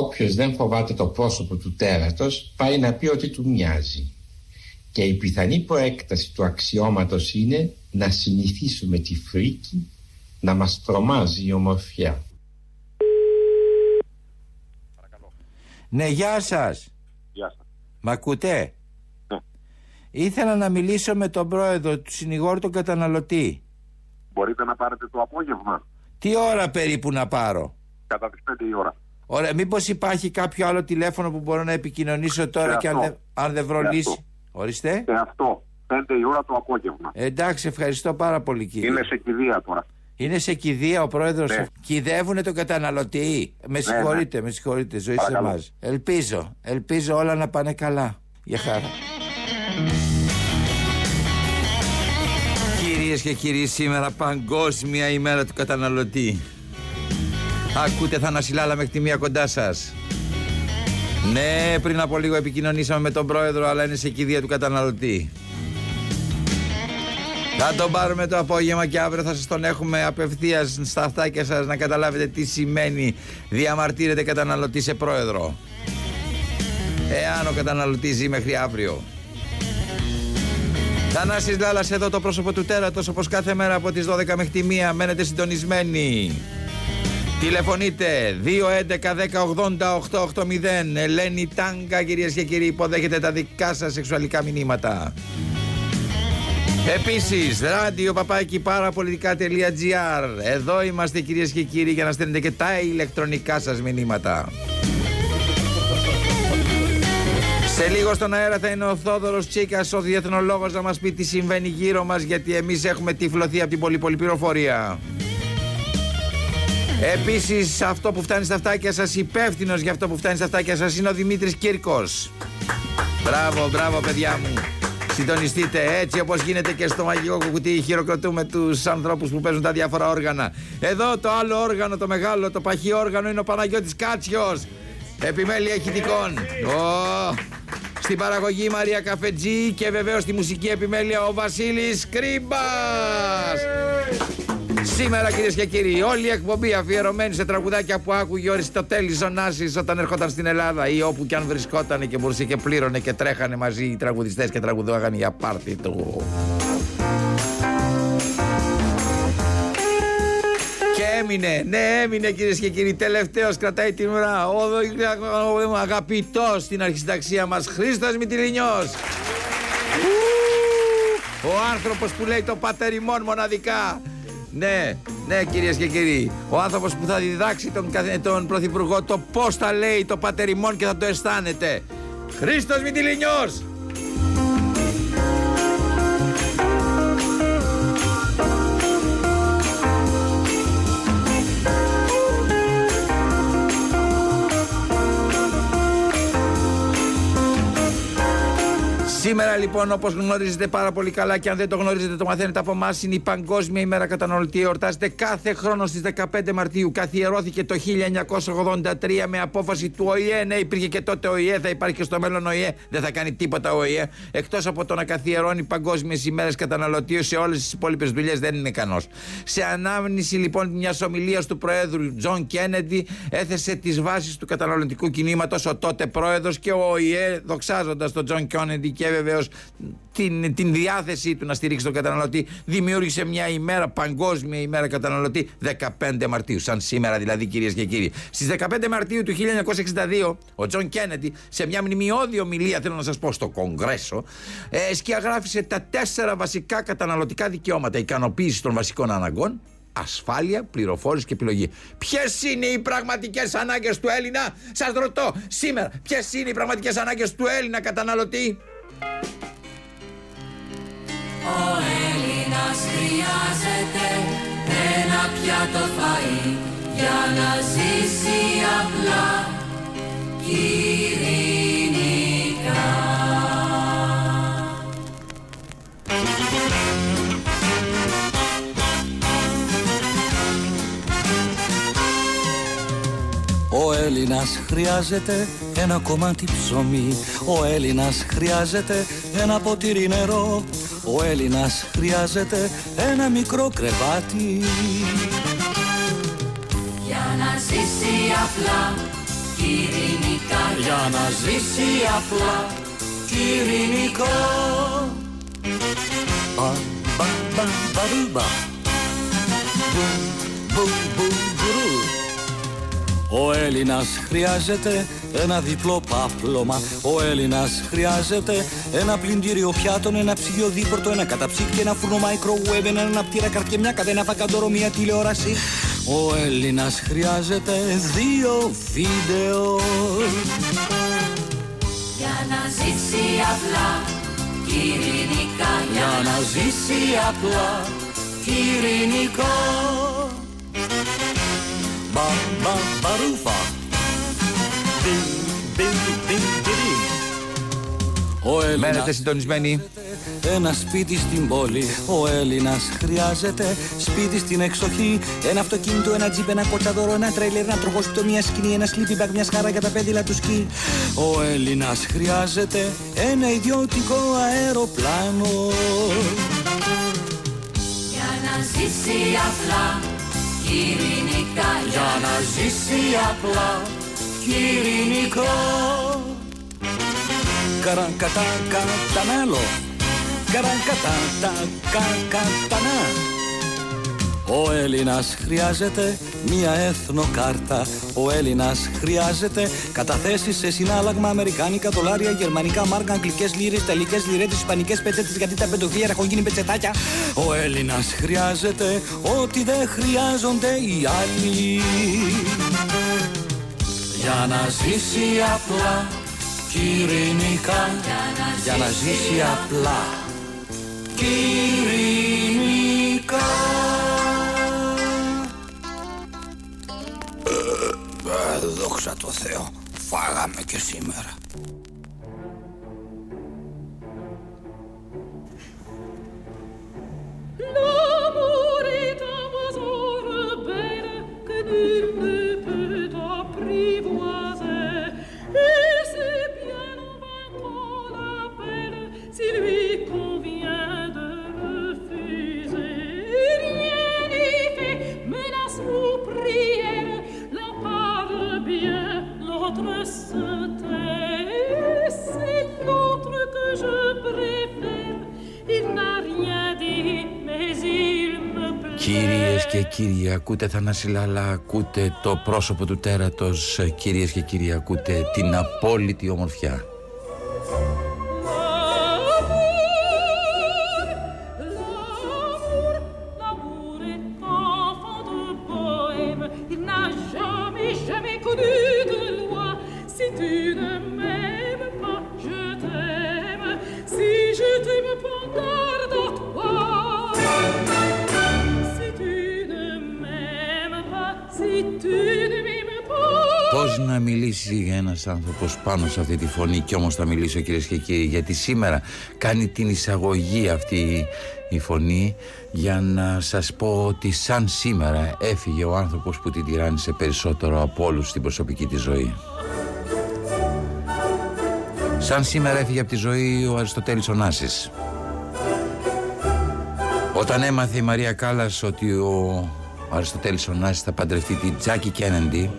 Όποιος δεν φοβάται το πρόσωπο του τέρατος πάει να πει ότι του μοιάζει. Και η πιθανή προέκταση του αξιώματος είναι να συνηθίσουμε τη φρίκη να μας τρομάζει η ομορφιά. Ναι, γεια σας. Γεια σας. Μ' ακούτε; Ναι. Ήθελα να μιλήσω με τον πρόεδρο του συνηγόρου του καταναλωτή. Μπορείτε να πάρετε το απόγευμα Τι ώρα περίπου να πάρω; κατά τις 5 η ώρα. Ωραία, μήπως υπάρχει κάποιο άλλο τηλέφωνο που μπορώ να επικοινωνήσω τώρα Σε και αν αυτό. δεν, αν δεν βρω Σε λύση; αυτό. Ορίστε. Και αυτό, 5 η ώρα το απόγευμα. Εντάξει, ευχαριστώ πάρα πολύ κύριε. Είναι σε κηδεία τώρα. Είναι σε κηδεία ο πρόεδρος. Ναι. Κυδεύουνε τον καταναλωτή; Με συγχωρείτε, με συγχωρείτε. Ζωή σε Παρακαλώ. εμάς. Ελπίζω, ελπίζω όλα να πάνε καλά. Για χαρά. Κυρίες και κύριοι, σήμερα παγκόσμια ημέρα του καταναλωτή. Ακούτε Θανασιλάλα μέχρι τη μία κοντά σας. Ναι, πριν από λίγο επικοινωνήσαμε με τον πρόεδρο, αλλά είναι σε κηδεία του καταναλωτή. Θα τον πάρουμε το απόγευμα και αύριο θα σας τον έχουμε απευθείας στα αυτάκια σας να καταλάβετε τι σημαίνει διαμαρτύρεται καταναλωτή σε πρόεδρο. Εάν ο καταναλωτής ζει μέχρι αύριο. Θανάσης Λάλας εδώ το πρόσωπο του τέρατος όπως κάθε μέρα από τις 12 μέχρι τη 1 μένετε συντονισμένοι. Τηλεφωνείτε 211-1080-880 Ελένη Τάγκα κυρίες και κύριοι υποδέχεται τα δικά σας σεξουαλικά μηνύματα. Επίσης, ράδιο παπάκι παραπολιτικά.gr Εδώ είμαστε κυρίες και κύριοι για να στέλνετε και τα ηλεκτρονικά σας μηνύματα. Σε λίγο στον αέρα θα είναι ο Θόδωρος Τσίκας, ο διεθνολόγος να μας πει τι συμβαίνει γύρω μας γιατί εμείς έχουμε τυφλωθεί από την πολύ πολύ πληροφορία. Επίσης αυτό που φτάνει στα αυτάκια σας, υπεύθυνος για αυτό που φτάνει στα αυτάκια σας είναι ο Δημήτρης Κύρκος. Μπράβο, μπράβο παιδιά μου. Συντονιστείτε έτσι όπως γίνεται και στο μαγικό κουκουτί. Χειροκροτούμε τους ανθρώπους που παίζουν τα διάφορα όργανα. Εδώ το άλλο όργανο, το μεγάλο, το παχύ όργανο είναι ο Παναγιώτης Κάτσιος. Επιμέλεια ηχητικών. Ω, Στην παραγωγή η Μαρία Καφετζή και βεβαίως στη μουσική επιμέλεια ο Βασίλης Κρίμπας. Σήμερα κυρίες και κύριοι, όλη η εκπομπή αφιερωμένη σε τραγουδάκια που άκουγε ο Αριστοτέλης Ζωνάση όταν ερχόταν στην Ελλάδα ή όπου και αν βρισκόταν και μπορούσε και πλήρωνε και τρέχανε μαζί οι τραγουδιστές και τραγουδάγανε για πάρτι του. Και έμεινε, ναι, έμεινε κυρίες και κύριοι. Τελευταίος κρατάει την ουρά. Ο, ο, ο αγαπητός στην αρχισυνταξία μας, Χρήστος Μητυλινιός. Ο άνθρωπος που λέει το πατεριμόν μοναδικά. Ναι, ναι κυρίες και κύριοι. Ο άνθρωπος που θα διδάξει τον, καθ- τον Πρωθυπουργό το πώς θα λέει το πατεριμόν και θα το αισθάνεται. Χρήστος Μητυλινιός. Σήμερα λοιπόν, όπως γνωρίζετε πάρα πολύ καλά και αν δεν το γνωρίζετε, το μαθαίνετε από εμάς, είναι η Παγκόσμια ημέρα καταναλωτή. Εορτάζεται κάθε χρόνο στις 15 Μαρτίου. Καθιερώθηκε το 1983 με απόφαση του ΟΗΕ. Ναι, υπήρχε και τότε ΟΗΕ, θα υπάρχει και στο μέλλον ΟΗΕ. Δεν θα κάνει τίποτα ο ΟΗΕ. Εκτός από το να καθιερώνει Παγκόσμιες ημέρες καταναλωτή σε όλες τις υπόλοιπες δουλειές δεν είναι ικανός. Σε ανάμνηση λοιπόν μιας ομιλίας του Προέδρου Τζον Κέννεντι, έθεσε τις βάσεις του καταναλωτικού κινήματος ο τότε Πρόεδρος και ο ΟΗΕ, δοξάζοντας τον Τζον Κέννεντι και βεβαίως την, την διάθεσή του να στηρίξει τον καταναλωτή, δημιούργησε μια ημέρα, παγκόσμια ημέρα καταναλωτή, 15 Μαρτίου. Σαν σήμερα δηλαδή, κυρίες και κύριοι. Στις 15 Μαρτίου του 1962, ο Τζον Κέννεντι, σε μια μνημειώδη ομιλία, θέλω να σας πω, στο Κογκρέσο, ε, σκιαγράφησε τα τέσσερα βασικά καταναλωτικά δικαιώματα. Ικανοποίηση των βασικών αναγκών, ασφάλεια, πληροφόρηση και επιλογή. Ποιες είναι οι πραγματικές ανάγκες του Έλληνα, σας ρωτώ σήμερα, ποιες είναι οι πραγματικές ανάγκες του Έλληνα καταναλωτή; Ο Έλληνας χρειάζεται ένα πιάτο φαΐ για να ζήσει απλά. Και Έλληνας χρειάζεται ένα κομμάτι ψωμί. Ο Έλληνας χρειάζεται ένα ποτήρι νερό. Ο Έλληνας χρειάζεται ένα μικρό κρεβάτι. Για να ζήσει απλά και ειρηνικά για να ζήσει απλά κι ειρηνικά. Μπα, μπα, μπα, μπα, μπου, μπου, μπου, ο Έλληνας χρειάζεται ένα διπλό πάπλωμα. Ο Έλληνας χρειάζεται ένα πλυντήριο πιάτων Ένα ψυγείο δίπορτο, ένα καταψύκτη, ένα φούρνο microwave Ένα αναπτήρα καρτιεμιά, κατά ένα φακαντόρο, μια τηλεόραση. Ο Έλληνας χρειάζεται δύο βίντεο. Για να ζήσει απλά ειρηνικά Για να ζήσει απλά ειρηνικά Μπα, μπα, μπαρούφα Ο Έλληνας Μένετε συντονισμένοι. ένα σπίτι στην πόλη. Ο Έλληνας χρειάζεται σπίτι στην εξοχή. Ένα αυτοκίνητο, ένα τζιπ, ένα κοτσαδόρο, ένα τρέλερ, ένα τροχόσπιτο, μια σκηνή, ένα sleeping bag, μια σχάρα για τα πέδιλα του σκι. Ο Έλληνας χρειάζεται ένα ιδιωτικό αεροπλάνο. Για να ζήσει απλά ειρηνικά Για να ζήσει απλά και ειρηνικά. Καρακατά κατανάλω. Καρακατά τα κακατανά. Ο Έλληνας χρειάζεται μία εθνοκάρτα. Ο Έλληνας χρειάζεται καταθέσεις σε συνάλλαγμα αμερικάνικα, δολάρια, γερμανικά, μάρκα, αγγλικές λίρες, ιταλικές λιρέτες, ισπανικές πετσέτες γιατί τα πεντοφύλλα έχουν γίνει πετσετάκια. Ο Έλληνας χρειάζεται ό,τι δεν χρειάζονται οι άλλοι. Για να ζήσει απλά κι ειρηνικά Για να ζήσει απλά κι Ε, Δόξα τω Θεώ, φάγαμε και σήμερα. L'amour est un oiseau rebelle Κυρίες και κύριοι, ακούτε Θανάση Λάλα, ακούτε το πρόσωπο του τέρατος, κυρίες και κύριοι, ακούτε την απόλυτη ομορφιά. Ένας άνθρωπος πάνω σε αυτή τη φωνή και όμως θα μιλήσω κυρίες και κύριοι γιατί σήμερα κάνει την εισαγωγή αυτή η φωνή για να σας πω ότι σαν σήμερα έφυγε ο άνθρωπος που την τυράννησε περισσότερο από όλους στην προσωπική της ζωή. Σαν σήμερα έφυγε από τη ζωή ο Αριστοτέλης Ωνάσης. Όταν έμαθε η Μαρία Κάλλας ότι ο Αριστοτέλης Ωνάσης θα παντρευτεί τη Τζάκη Κένεντι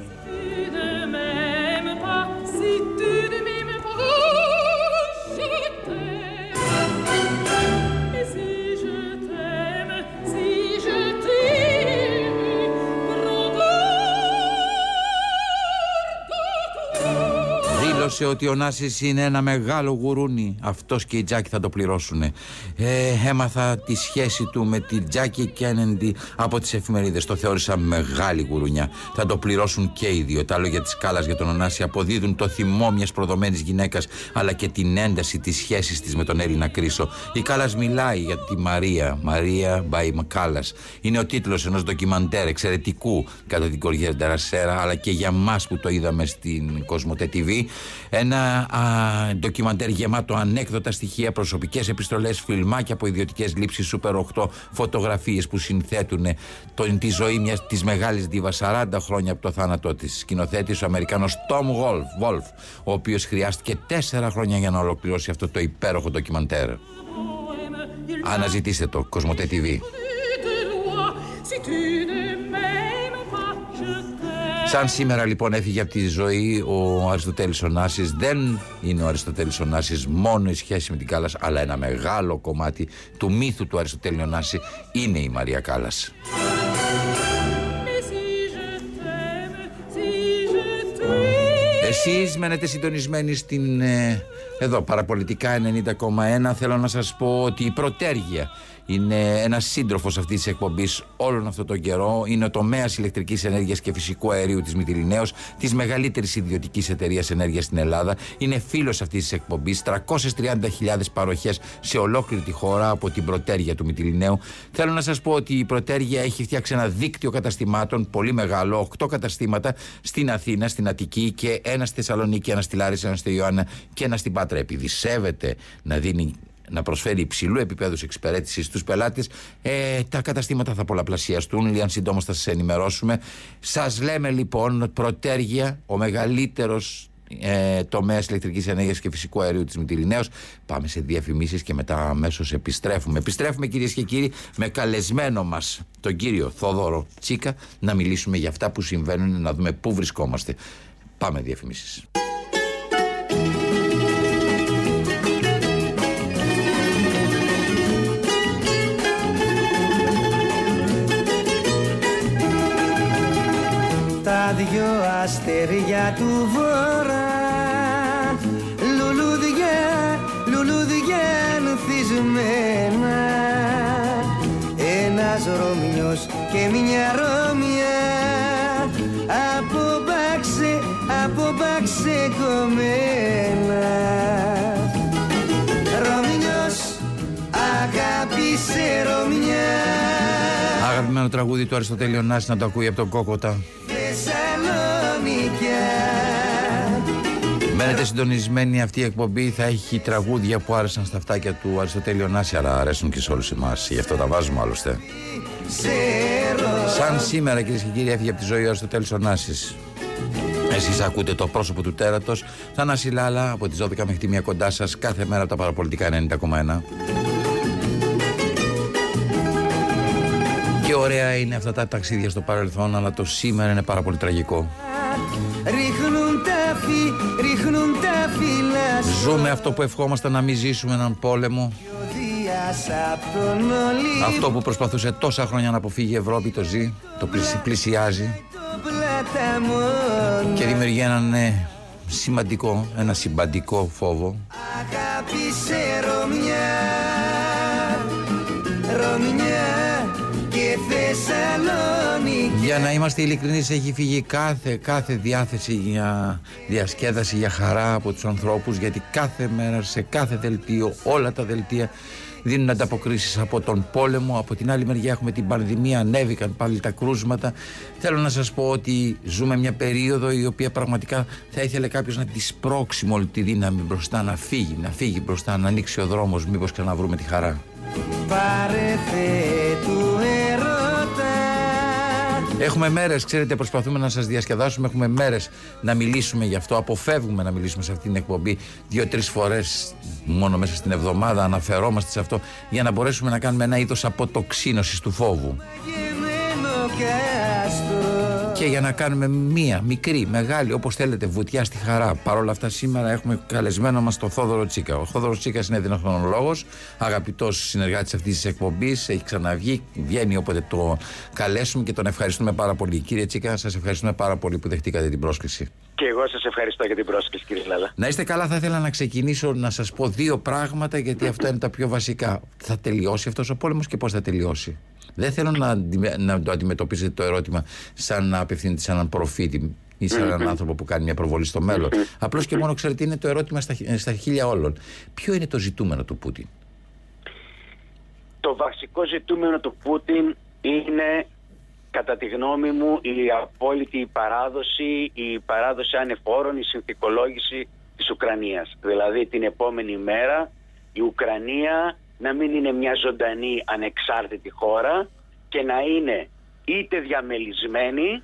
garde à toi. Δήλωσε ότι ο Νάσης είναι ένα μεγάλο γουρούνι. Αυτός και η Τζάκη θα το πληρώσουν. Ε, έμαθα τη σχέση του με τη Τζάκη Κένεντι από τις εφημερίδες. Το θεώρησα μεγάλη γουρουνιά. Θα το πληρώσουν και οι δύο. Τα λόγια της Κάλλας για τον Ωνάση αποδίδουν το θυμό μιας προδομένης γυναίκας αλλά και την ένταση της σχέσης της με τον Έλληνα Κρίσο. Η Κάλλας μιλάει για τη Μαρία. Μαρία by Κάλλας. Είναι ο τίτλος ενός ντοκιμαντέρ εξαιρετικού κατά την Κοριέρα Ντερασέρα αλλά και για μας που το είδαμε στην Κοσμοτέ TV. Ένα α, ντοκιμαντέρ γεμάτο ανέκδοτα στοιχεία, προσωπικές επιστολές, φιλμάκια από ιδιωτικές λήψεις Super 8, φωτογραφίες που συνθέτουν τον, τη ζωή μιας της μεγάλης δίβας 40 χρόνια από το θάνατό της. Σκηνοθέτης ο Αμερικάνος Tom Wolf, Wolf ο οποίος χρειάστηκε 4 χρόνια για να ολοκληρώσει αυτό το υπέροχο ντοκιμαντέρ. Αναζητήστε το, Κοσμοτέ TV. Σαν σήμερα λοιπόν έφυγε από τη ζωή ο Αριστοτέλης Ωνάσης Δεν είναι ο Αριστοτέλης Ωνάσης μόνο η σχέση με την Κάλλας Αλλά ένα μεγάλο κομμάτι του μύθου του Αριστοτέλη Ωνάση είναι η Μαρία Κάλλας Et si je t'aime, si je t'aime. Εσείς μένετε συντονισμένοι στην ε, εδώ παραπολιτικά 90,1 Θέλω να σας πω ότι η Πρωτέργεια είναι ένας σύντροφος αυτής της εκπομπής όλον αυτό τον καιρό. Είναι ο τομέας ηλεκτρικής ενέργειας και φυσικού αερίου της Μυτιλινέως, της μεγαλύτερης ιδιωτικής εταιρείας ενέργειας στην Ελλάδα. Είναι φίλος αυτής της εκπομπής. 330.000 παροχές σε ολόκληρη τη χώρα από την Πρωτέργεια του Μυτιλινέου. Θέλω να σας πω ότι η Πρωτέργεια έχει φτιάξει ένα δίκτυο καταστημάτων πολύ μεγάλο, 8 καταστήματα στην Αθήνα, στην Αττική και ένα στη Θεσσαλονίκη, ένα στη Λάρισα, ένα στη Ιωάννα και ένα στην Πάτρα. Επειδή σέβεται να δίνει να προσφέρει υψηλού επίπεδους εξυπηρέτησης στους πελάτες, ε, τα καταστήματα θα πολλαπλασιαστούν. Λίγαν σύντομα θα σας ενημερώσουμε. Σας λέμε λοιπόν, Πρωτέργεια, ο μεγαλύτερος ε, τομέας ηλεκτρικής ενέργειας και φυσικού αερίου της Μυτιλινέω. Πάμε σε διαφημίσεις και μετά αμέσως επιστρέφουμε. Επιστρέφουμε κυρίες και κύριοι με καλεσμένο μας τον κύριο Θόδωρο Τσίκα να μιλήσουμε για αυτά που συμβαίνουν, να δούμε πού βρισκόμαστε. Πάμε διαφημίσεις. Τα δυο αστέρια του βορρά. Λουλούδια, λουλούδια ανθισμένα ένας Ρωμιός και μια Ρώμια. Από μπάξε, από μπάξε κομμένα. Ρωμιός αγάπησε Ρωμιά Αγαπημένο τραγούδι του Αριστοτέλη Ωνάση να το ακούει από τον Κόκοτα. Θεσσαλονικιά Μένετε συντονισμένοι αυτή η εκπομπή θα έχει τραγούδια που άρεσαν στα αυτάκια του Αριστοτέλη Ωνάση αλλά αρέσουν και σε όλους εμάς. Γι' αυτό τα βάζουμε άλλωστε. Σε ρο- Σαν σήμερα κυρίες και κύριοι έφυγε από τη ζωή ο Αριστοτέλης Ωνάσης Εσείς ακούτε το πρόσωπο του τέρατος. Θανάση Λάλα από τις 12 μέχρι τη μία κοντά σας κάθε μέρα από τα παραπολιτικά 90,1 ωραία είναι αυτά τα ταξίδια στο παρελθόν αλλά το σήμερα είναι πάρα πολύ τραγικό. Ρίχνουν τα φύ, ρίχνουν τα φύλλα σου. Ζούμε αυτό που ευχόμαστε να μην ζήσουμε έναν πόλεμο. Δίας απ' τον ολί Αυτό που προσπαθούσε τόσα χρόνια να αποφύγει η Ευρώπη το ζει, το πλησι- πλησιάζει. Το πλαταμόν και δημιουργεί έναν ε, σημαντικό, ένα συμπαντικό φόβο. Αγάπησε Ρωμιά Ρωμιά και Θεσσαλονίκη. Για να είμαστε ειλικρινείς έχει φύγει κάθε, κάθε διάθεση για διασκέδαση, για χαρά από τους ανθρώπους γιατί κάθε μέρα σε κάθε δελτίο, όλα τα δελτία δίνουν ανταποκρίσεις από τον πόλεμο. Από την άλλη μεριά έχουμε την πανδημία ανέβηκαν πάλι τα κρούσματα. Θέλω να σας πω ότι ζούμε μια περίοδο η οποία πραγματικά θα ήθελε κάποιος να τη σπρώξει με όλη τη δύναμη μπροστά να φύγει, να φύγει μπροστά να ανοίξει ο δρόμος μήπως ξαναβρούμε τη χαρά. Πάρε Θεέ του ερώτα Έχουμε μέρες, ξέρετε, προσπαθούμε να σας διασκεδάσουμε. Έχουμε μέρες να μιλήσουμε γι' αυτό. Αποφεύγουμε να μιλήσουμε σε αυτή την εκπομπή δύο-τρεις φορές μόνο μέσα στην εβδομάδα. Αναφερόμαστε σε αυτό για να μπορέσουμε να κάνουμε ένα είδος αποτοξίνωσης του φόβου. Γεμένο κάστρο Και για να κάνουμε μία μικρή, μεγάλη, όπως θέλετε, βουτιά στη χαρά. Παρ' όλα αυτά, σήμερα έχουμε καλεσμένο μας τον Θόδωρο Τσίκα. Ο Θόδωρος Τσίκας είναι δυνατονολόγο, αγαπητός συνεργάτης αυτής της εκπομπής. Έχει ξαναβγεί, βγαίνει όποτε το καλέσουμε και τον ευχαριστούμε πάρα πολύ. Κύριε Τσίκα, σας ευχαριστούμε πάρα πολύ που δεχτήκατε την πρόσκληση. Και εγώ σας ευχαριστώ για την πρόσκληση κύριε Λάλα. Να είστε καλά, θα ήθελα να ξεκινήσω να σας πω δύο πράγματα, γιατί αυτά είναι τα πιο βασικά. Θα τελειώσει αυτός ο πόλεμος και πώς θα τελειώσει; Δεν θέλω να, αντι- να το αντιμετωπίσετε το ερώτημα σαν να απευθύνεται σε έναν προφήτη ή σε έναν άνθρωπο που κάνει μια προβολή στο μέλλον. Απλώς και μόνο ξέρετε, είναι το ερώτημα στα, χι- στα χίλια όλων. Ποιο είναι το ζητούμενο του Πούτιν; Το βασικό ζητούμενο του Πούτιν είναι κατά τη γνώμη μου η απόλυτη παράδοση, η παράδοση ανεφόρων, η συνθηκολόγηση της Ουκρανίας. Δηλαδή την επόμενη μέρα η Ουκρανία να μην είναι μια ζωντανή ανεξάρτητη χώρα και να είναι είτε διαμελισμένη,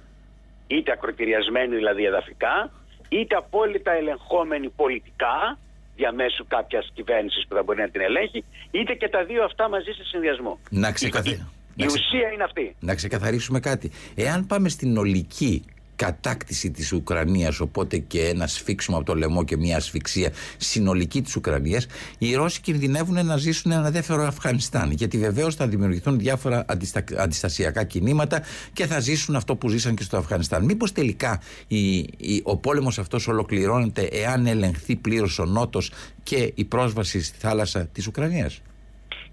είτε ακροτηριασμένη δηλαδή εδαφικά, είτε απόλυτα ελεγχόμενη πολιτικά διαμέσου κάποιας κυβέρνησης που θα μπορεί να την ελέγχει, είτε και τα δύο αυτά μαζί σε συνδυασμό. Να ξεκαθε- Η, να η ξε- ουσία είναι αυτή. Να ξεκαθαρίσουμε κάτι. Εάν πάμε στην ολική κατάκτηση της Ουκρανίας οπότε και ένα σφίξιμο από το λαιμό και μια ασφυξία συνολική της Ουκρανίας οι Ρώσοι κινδυνεύουν να ζήσουν ένα δεύτερο Αφγανιστάν γιατί βεβαίως θα δημιουργηθούν διάφορα αντιστα... αντιστασιακά κινήματα και θα ζήσουν αυτό που ζήσαν και στο Αφγανιστάν μήπως τελικά η... η... ο πόλεμος αυτός ολοκληρώνεται εάν ελεγχθεί πλήρως ο Νότος και η πρόσβαση στη θάλασσα της Ουκρανίας;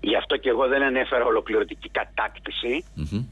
Γι' αυτό και εγώ δεν ανέφερα ολοκληρωτική κατάκτηση.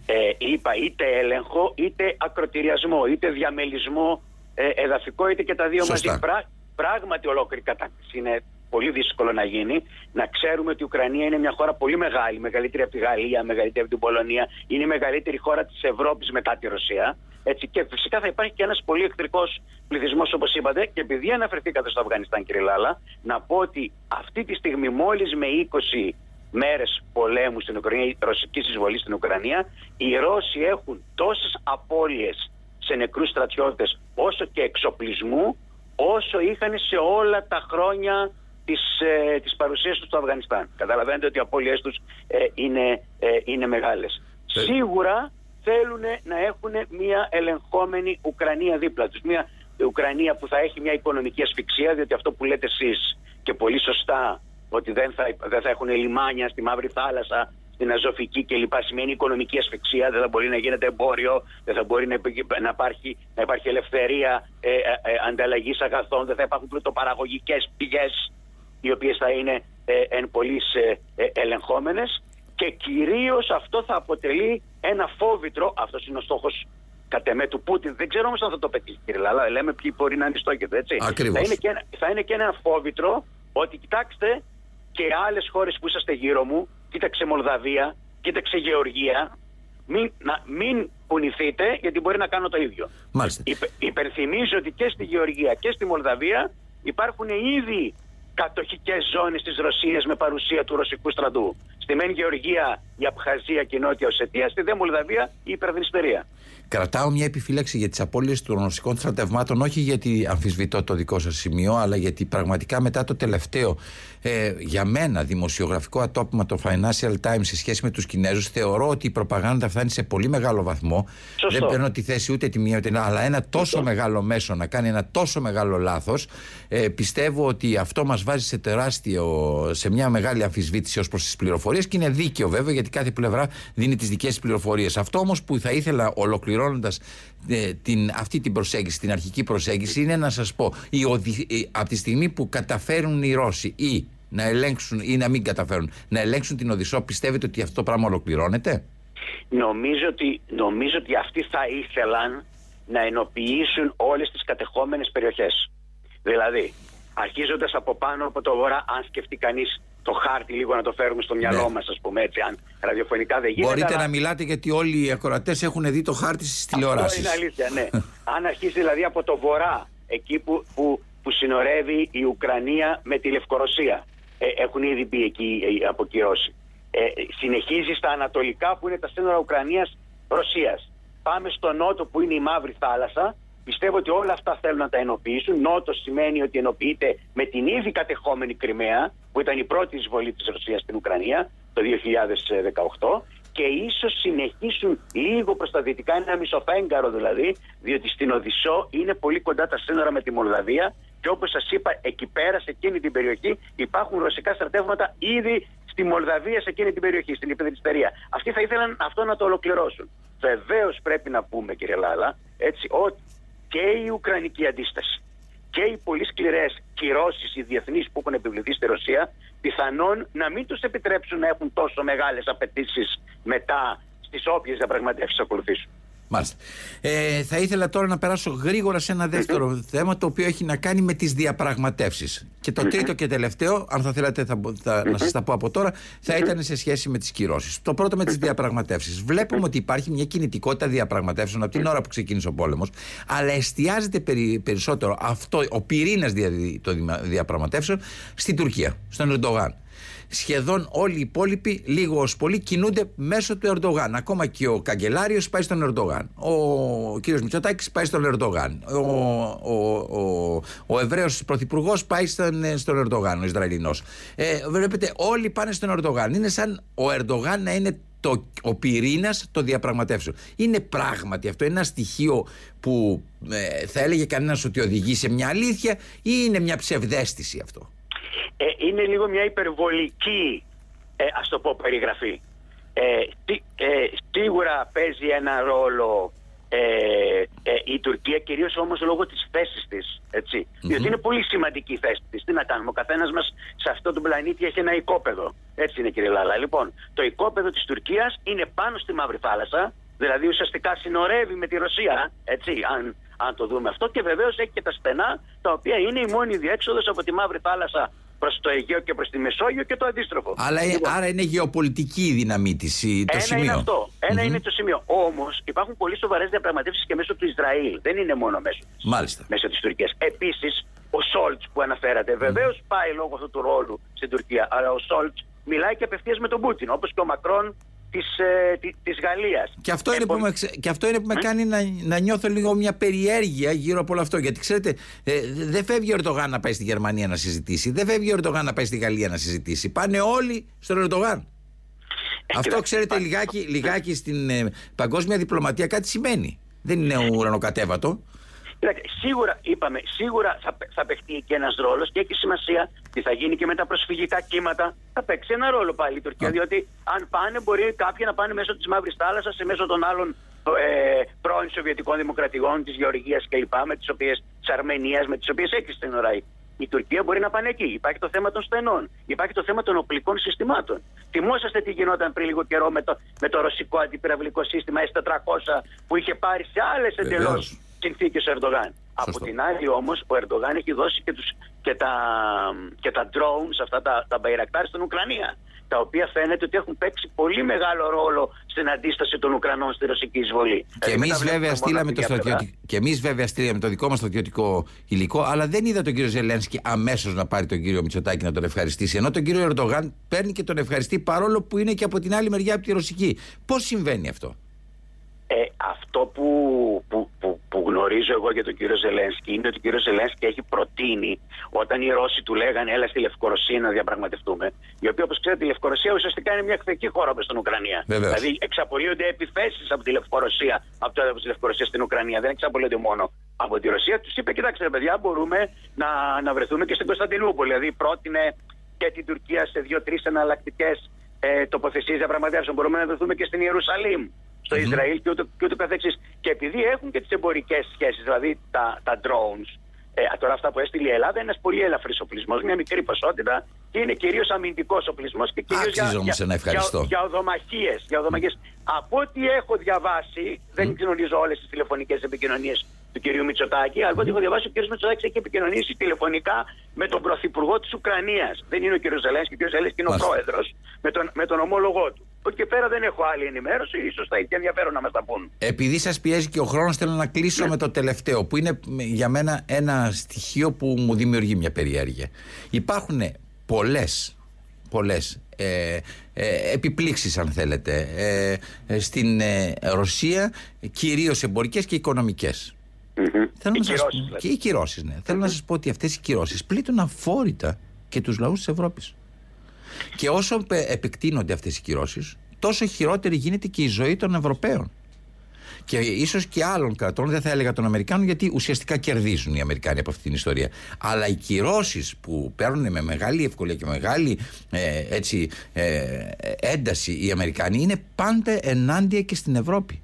Ε, είπα είτε έλεγχο, είτε ακροτηριασμό, είτε διαμελισμό ε, εδαφικό, είτε και τα δύο Σωστά. μαζί. Πρά, πράγματι ολόκληρη κατάκτηση. Είναι πολύ δύσκολο να γίνει. Να ξέρουμε ότι η Ουκρανία είναι μια χώρα πολύ μεγάλη, μεγαλύτερη από τη Γαλλία, μεγαλύτερη από την Πολωνία. Είναι η μεγαλύτερη χώρα της Ευρώπης μετά τη Ρωσία. Έτσι, και φυσικά θα υπάρχει και ένας πολύ εχθρικός πληθυσμός, όπως είπατε. Και επειδή αναφερθήκατε στο Αφγανιστάν, κύριε Λάλα, να πω ότι αυτή τη στιγμή μόλις με 20 μέρες πολέμου στην Ουκρανία, ρωσική εισβολή στην Ουκρανία, οι Ρώσοι έχουν τόσες απώλειες σε νεκρούς στρατιώτες όσο και εξοπλισμού, όσο είχαν σε όλα τα χρόνια της, ε, της παρουσίας τους στο Αφγανιστάν. Καταλαβαίνετε ότι οι απώλειές τους ε, είναι, ε, είναι μεγάλες. Ε. Σίγουρα θέλουν να έχουν μια ελεγχόμενη Ουκρανία δίπλα τους. Μια Ουκρανία που θα έχει μια οικονομική ασφυξία, διότι αυτό που λέτε εσείς και πολύ σωστά ότι δεν θα, δεν θα έχουν λιμάνια στη Μαύρη Θάλασσα, στην Αζωφική κλπ. σημαίνει οικονομική ασφυξία, δεν θα μπορεί να γίνεται εμπόριο, δεν θα μπορεί να, υπη- να, υπάρχει, να υπάρχει ελευθερία ε, ε, ε, ανταλλαγής αγαθών, δεν θα υπάρχουν πλουτοπαραγωγικές πηγές οι οποίες θα είναι ε, εν πολλής ε, ε, ελεγχόμενες και κυρίως αυτό θα αποτελεί ένα φόβητρο, αυτός είναι ο στόχος κατ' εμέ του Πούτιν. Δεν ξέρω όμως αν θα το πετύχει κύριε Λαλά, λέμε ποιοι μπορεί να είναι στόχοι, έτσι. Ακριβώς. Θα είναι, και ένα, θα είναι και ένα φόβητρο ότι κοιτάξτε και άλλες χώρες που είσαστε γύρω μου, κοίταξε Μολδαβία, κοίταξε Γεωργία, μην, να, μην κουνηθείτε γιατί μπορεί να κάνω το ίδιο. Μάλιστα. Υπε, υπενθυμίζω ότι και στη Γεωργία και στη Μολδαβία υπάρχουν ήδη κατοχικές ζώνες της Ρωσίας με παρουσία του ρωσικού στρατού. Στη μεν Γεωργία, η Απχαζία και η Νότια Οσετία, στη δε Μολδαβία η Υπερδνηστερία. Κρατάω μια επιφύλαξη για τις απώλειες των ρωσικών στρατευμάτων, όχι γιατί αμφισβητώ το δικό σας σημείο, αλλά γιατί πραγματικά μετά το τελευταίο, ε, για μένα, δημοσιογραφικό ατόπιμα το Financial Times σε σχέση με τους Κινέζους, θεωρώ ότι η προπαγάνδα φτάνει σε πολύ μεγάλο βαθμό. Σωστό. Δεν παίρνω τη θέση ούτε τη μία ούτε την άλλη, αλλά ένα τόσο μεγάλο μέσο να κάνει ένα τόσο μεγάλο λάθος, ε, πιστεύω ότι αυτό μας βάζει σε τεράστιο, σε μια μεγάλη αμφισβήτηση ως προς τις πληροφορίες και είναι δίκαιο βέβαια γιατί κάθε πλευρά δίνει τις δικές της πληροφορίες. Αυτό όμως που θα ήθελα ολοκληρώνοντας ε, την, αυτή την προσέγγιση, την αρχική προσέγγιση, είναι να σας πω, η οδη- η- από τη στιγμή που καταφέρουν οι Ρώσοι ή να ελέγξουν ή να μην καταφέρουν, να ελέγξουν την Οδυσσό, πιστεύετε ότι αυτό το πράγμα ολοκληρώνεται; Νομίζω ότι, νομίζω ότι αυτοί θα ήθελαν να ενοποιήσουν όλες τις κατεχόμενες περιοχές. Δηλαδή, αρχίζοντας από πάνω από το βορρά, αν σκεφτεί κανείς το χάρτη λίγο να το φέρουμε στο μυαλό Ναι. μας, ας πούμε έτσι, αν ραδιοφωνικά δεν γίνεται. Μπορείτε αλλά- να μιλάτε γιατί όλοι οι ακροατές έχουν δει το χάρτη στις Αυτό τηλεοράσεις. είναι αλήθεια, ναι. Αν αρχίσει δηλαδή από το βορρά, εκεί που, που, που συνορεύει η Ουκρανία με τη Λευκορωσία. Ε, έχουν ήδη μπει εκεί ε, αποκυρώσει. Ε, συνεχίζει στα ανατολικά που είναι τα σύνορα Ουκρανίας-Ρωσίας. Πάμε στο νότο που είναι η Μαύρη Θάλασσα. Πιστεύω ότι όλα αυτά θέλουν να τα ενοποιήσουν. Νότος σημαίνει ότι ενοποιείται με την ήδη κατεχόμενη Κρυμαία, που ήταν η πρώτη εισβολή της Ρωσίας στην Ουκρανία το 2018 και ίσως συνεχίσουν λίγο προς τα δυτικά, ένα μισοφέγγαρο δηλαδή, διότι στην Οδυσσό είναι πολύ κοντά τα σύνορα με τη Μολδαβία και όπως σας είπα εκεί πέρα σε εκείνη την περιοχή υπάρχουν ρωσικά στρατεύματα ήδη στη Μολδαβία σε εκείνη την περιοχή, στην Υπεδριστερία. Αυτοί θα ήθελαν αυτό να το ολοκληρώσουν. Βεβαίως πρέπει να πούμε κύριε Λάλα, έτσι, ότι και η Ουκρανική αντίσταση και οι πολύ σκληρές κυρώσεις οι διεθνείς που έχουν επιβληθεί στη Ρωσία, πιθανόν να μην τους επιτρέψουν να έχουν τόσο μεγάλες απαιτήσεις μετά στις όποιες διαπραγματεύσεις ακολουθήσουν. Μάλιστα. Ε, θα ήθελα τώρα να περάσω γρήγορα σε ένα δεύτερο θέμα το οποίο έχει να κάνει με τις διαπραγματεύσεις. Και το τρίτο και τελευταίο, αν θα θέλατε θα, μπο- θα- να σας τα πω από τώρα, θα ήταν σε σχέση με τις κυρώσεις. Το πρώτο με τις διαπραγματεύσεις. Βλέπουμε ότι υπάρχει μια κινητικότητα διαπραγματεύσεων από την ώρα που ξεκίνησε ο πόλεμος, αλλά εστιάζεται περι- περισσότερο αυτό, ο πυρήνας δια, των δημα- διαπραγματεύσεων στην Τουρκία, στον Ερντογάν σχεδόν όλοι οι υπόλοιποι, λίγο ως πολύ, κινούνται μέσω του Ερντογάν. Ακόμα και ο καγκελάριος πάει στον Ερντογάν. Ο, ο κύριος Μητσοτάκης πάει στον Ερντογάν. Ο, ο, ο, ο Εβραίος πρωθυπουργός πάει στον, ε, στον Ερντογάν, ο Ισραηλινός. Ε, βλέπετε, όλοι πάνε στον Ερντογάν. Είναι σαν ο Ερντογάν να είναι το, ο πυρήνας των διαπραγματεύσεων. Είναι πράγματι αυτό ένα στοιχείο που ε, θα έλεγε κανένας ότι οδηγεί σε μια αλήθεια ή είναι μια ψευδέστηση αυτό; Ε, είναι λίγο μια υπερβολική, ε, ας το πω, περιγραφή. Ε, τι- ε, σίγουρα παίζει ένα ρόλο ε, ε, η Τουρκία, κυρίως όμως λόγω της θέσης της, έτσι. Διότι είναι πολύ σημαντική η θέση της. Τι να κάνουμε, ο καθένας μας σε αυτό τον πλανήτη έχει ένα οικόπεδο. Έτσι είναι κύριε Λάλα. Λοιπόν, το οικόπεδο της Τουρκίας είναι πάνω στη Μαύρη Θάλασσα, δηλαδή ουσιαστικά συνορεύει με τη Ρωσία, έτσι, αν, αν το δούμε αυτό, και βεβαίως έχει και τα στενά, τα οποία είναι η μόνη διέξοδος από τη Μαύρη Θάλασσα προς το Αιγαίο και προς τη Μεσόγειο και το αντίστροφο. Αλλά, ε, Λοιπόν, άρα είναι γεωπολιτική η δύναμή της, το ένα σημείο. είναι αυτό. Ενα είναι το σημείο. Όμως υπάρχουν πολύ σοβαρές διαπραγματεύσεις και μέσω του Ισραήλ. Δεν είναι μόνο μέσω, Μάλιστα. μέσω της Τουρκίας. Επίσης, ο Σόλτς που αναφέρατε, βεβαίως πάει λόγω αυτού του ρόλου στην Τουρκία. Αλλά ο Σόλτς μιλάει και απευθείας με τον Πούτιν, όπως και ο Μακρόν της ε, τη- της Γαλλίας. Και αυτό, είναι που με, ξε- και αυτό είναι που με κάνει να, να νιώθω λίγο μια περιέργεια γύρω από όλο αυτό. Γιατί ξέρετε, ε, δεν φεύγει ο Ερντογάν να πάει στη Γερμανία να συζητήσει, δεν φεύγει ο Ερντογάν να πάει στη Γαλλία να συζητήσει. Πάνε όλοι στον Ερντογάν. αυτό κοιτάξτε, ξέρετε υπάρχει- λιγάκι, λιγάκι στην ε, παγκόσμια διπλωματία κάτι σημαίνει. Δεν είναι ουρανοκατέβατο. Κοιτάξτε, σίγουρα, είπαμε, σίγουρα θα, παι- θα παιχτεί και ένας ρόλος και έχει σημασία τι θα γίνει και με τα προσφυγικά κύματα. Θα παίξει ένα ρόλο πάλι η Τουρκία. Α. Διότι αν πάνε, μπορεί κάποιοι να πάνε μέσω της Μαύρης Θάλασσας ή μέσω των άλλων ε, πρώην Σοβιετικών Δημοκρατιών, της Γεωργίας κλπ. με τις οποίες, της Αρμενίας, με τις οποίες έχει σύνορα η- η Τουρκία μπορεί να πάνε εκεί. Υπάρχει το θέμα των στενών. Υπάρχει το θέμα των οπλικών συστημάτων. Θυμόσαστε τι γινόταν πριν λίγο καιρό με το, με το ρωσικό αντιπυραυλικό σύστημα S400 που είχε πάρει σε άλλες εντελώς Βεβαίως. συνθήκες ο Ερντογάν. Από την άλλη όμως, ο Ερντογάν έχει δώσει και, τους, και, τα, και τα drones, αυτά τα, τα Bayraktar στην Ουκρανία. Τα οποία φαίνεται ότι έχουν παίξει πολύ μεγάλο ρόλο στην αντίσταση των Ουκρανών στη ρωσική εισβολή. Και Δηλαδή, εμείς μην τα βλέπουμε βέβαια μόνο στείλαμε από το τη μια πλευρά. στρατιωτικό. Και εμείς βέβαια στείλαμε το δικό μας στρατιωτικό υλικό, αλλά δεν είδα τον κύριο Ζελένσκι αμέσως να πάρει τον κύριο Μητσοτάκη να τον ευχαριστήσει. Ενώ τον κύριο Ερντογάν παίρνει και τον ευχαριστεί παρόλο που είναι και από την άλλη μεριά από τη ρωσική. Πώς συμβαίνει αυτό; Ε, αυτό που, που, που, που γνωρίζω εγώ για τον κύριο Ζελένσκι είναι ότι ο κύριος Ζελένσκι έχει προτείνει όταν οι Ρώσοι του λέγανε έλα στη Λευκορωσία να διαπραγματευτούμε. Η οποία, όπως ξέρετε, η Λευκορωσία ουσιαστικά είναι μια εχθρική χώρα προ την Ουκρανία. Βεβαίως. Δηλαδή, εξαπολύονται επιθέσεις από τη Λευκορωσία, από το έδαφο τη Λευκορωσία στην Ουκρανία. Δεν εξαπολύονται μόνο από τη Ρωσία. Τους είπε, κοιτάξτε, ρε παιδιά, μπορούμε να, να βρεθούμε και στην Κωνσταντινούπολη. Δηλαδή, πρότεινε και την Τουρκία σε δύο-τρεις εναλλακτικές ε, τοποθεσίες διαπραγματεύσεων. Μπορούμε να βρεθούμε και στην Ιερουσαλήμ, στο Ισραήλ και ούτω, και ούτω καθεξής. Και επειδή έχουν και τις εμπορικές σχέσεις, δηλαδή τα, τα drones, ε, τώρα αυτά που έστειλε η Ελλάδα είναι ένας πολύ ελαφρύ οπλισμός, μια μικρή ποσότητα και είναι κυρίως αμυντικός οπλισμός και κυρίως για, Άξιζε όμως για, ένα ευχαριστώ. για, για οδομαχίες, για οδομαχίες. Από ό,τι έχω διαβάσει, δεν γνωρίζω όλες τις τηλεφωνικές επικοινωνίες του κυρίου Μητσοτάκη, αλλά από ό,τι έχω διαβάσει, ο κύριος Μητσοτάκη έχει επικοινωνήσει τηλεφωνικά με τον πρωθυπουργό της Ουκρανίας. Δεν είναι ο κύριος Ζελένσκι, ο κύριος Ζελένσκι είναι ο Μάλιστα. πρόεδρος, με τον, με τον ομόλογό του. Από εκεί και πέρα δεν έχω άλλη ενημέρωση, ίσως θα έχει ενδιαφέρον να μας τα πούν. Επειδή σας πιέζει και ο χρόνος, θέλω να κλείσω με το τελευταίο, που είναι για μένα ένα στοιχείο που μου δημιουργεί μια περιέργεια. Υπάρχουν πολλές πολλές, ε, ε, επιπλήξεις αν θέλετε ε, ε, στην ε, Ρωσία κυρίως εμπορικές και οικονομικές Θέλω Οι να σας κυρώσεις, πω, δηλαδή. και οι κυρώσεις, ναι. Θέλω να σας πω ότι αυτές οι κυρώσεις πλήττουν αφόρητα και τους λαούς της Ευρώπης. Και όσο πε- επεκτείνονται αυτές οι κυρώσεις, τόσο χειρότερη γίνεται και η ζωή των Ευρωπαίων. Και ίσως και άλλων κρατών, δεν θα έλεγα των Αμερικάνων, γιατί ουσιαστικά κερδίζουν οι Αμερικάνοι από αυτή την ιστορία. Αλλά οι κυρώσεις που παίρνουν με μεγάλη ευκολία και μεγάλη ε, έτσι, ε, ένταση οι Αμερικάνοι είναι πάντα ενάντια και στην Ευρώπη.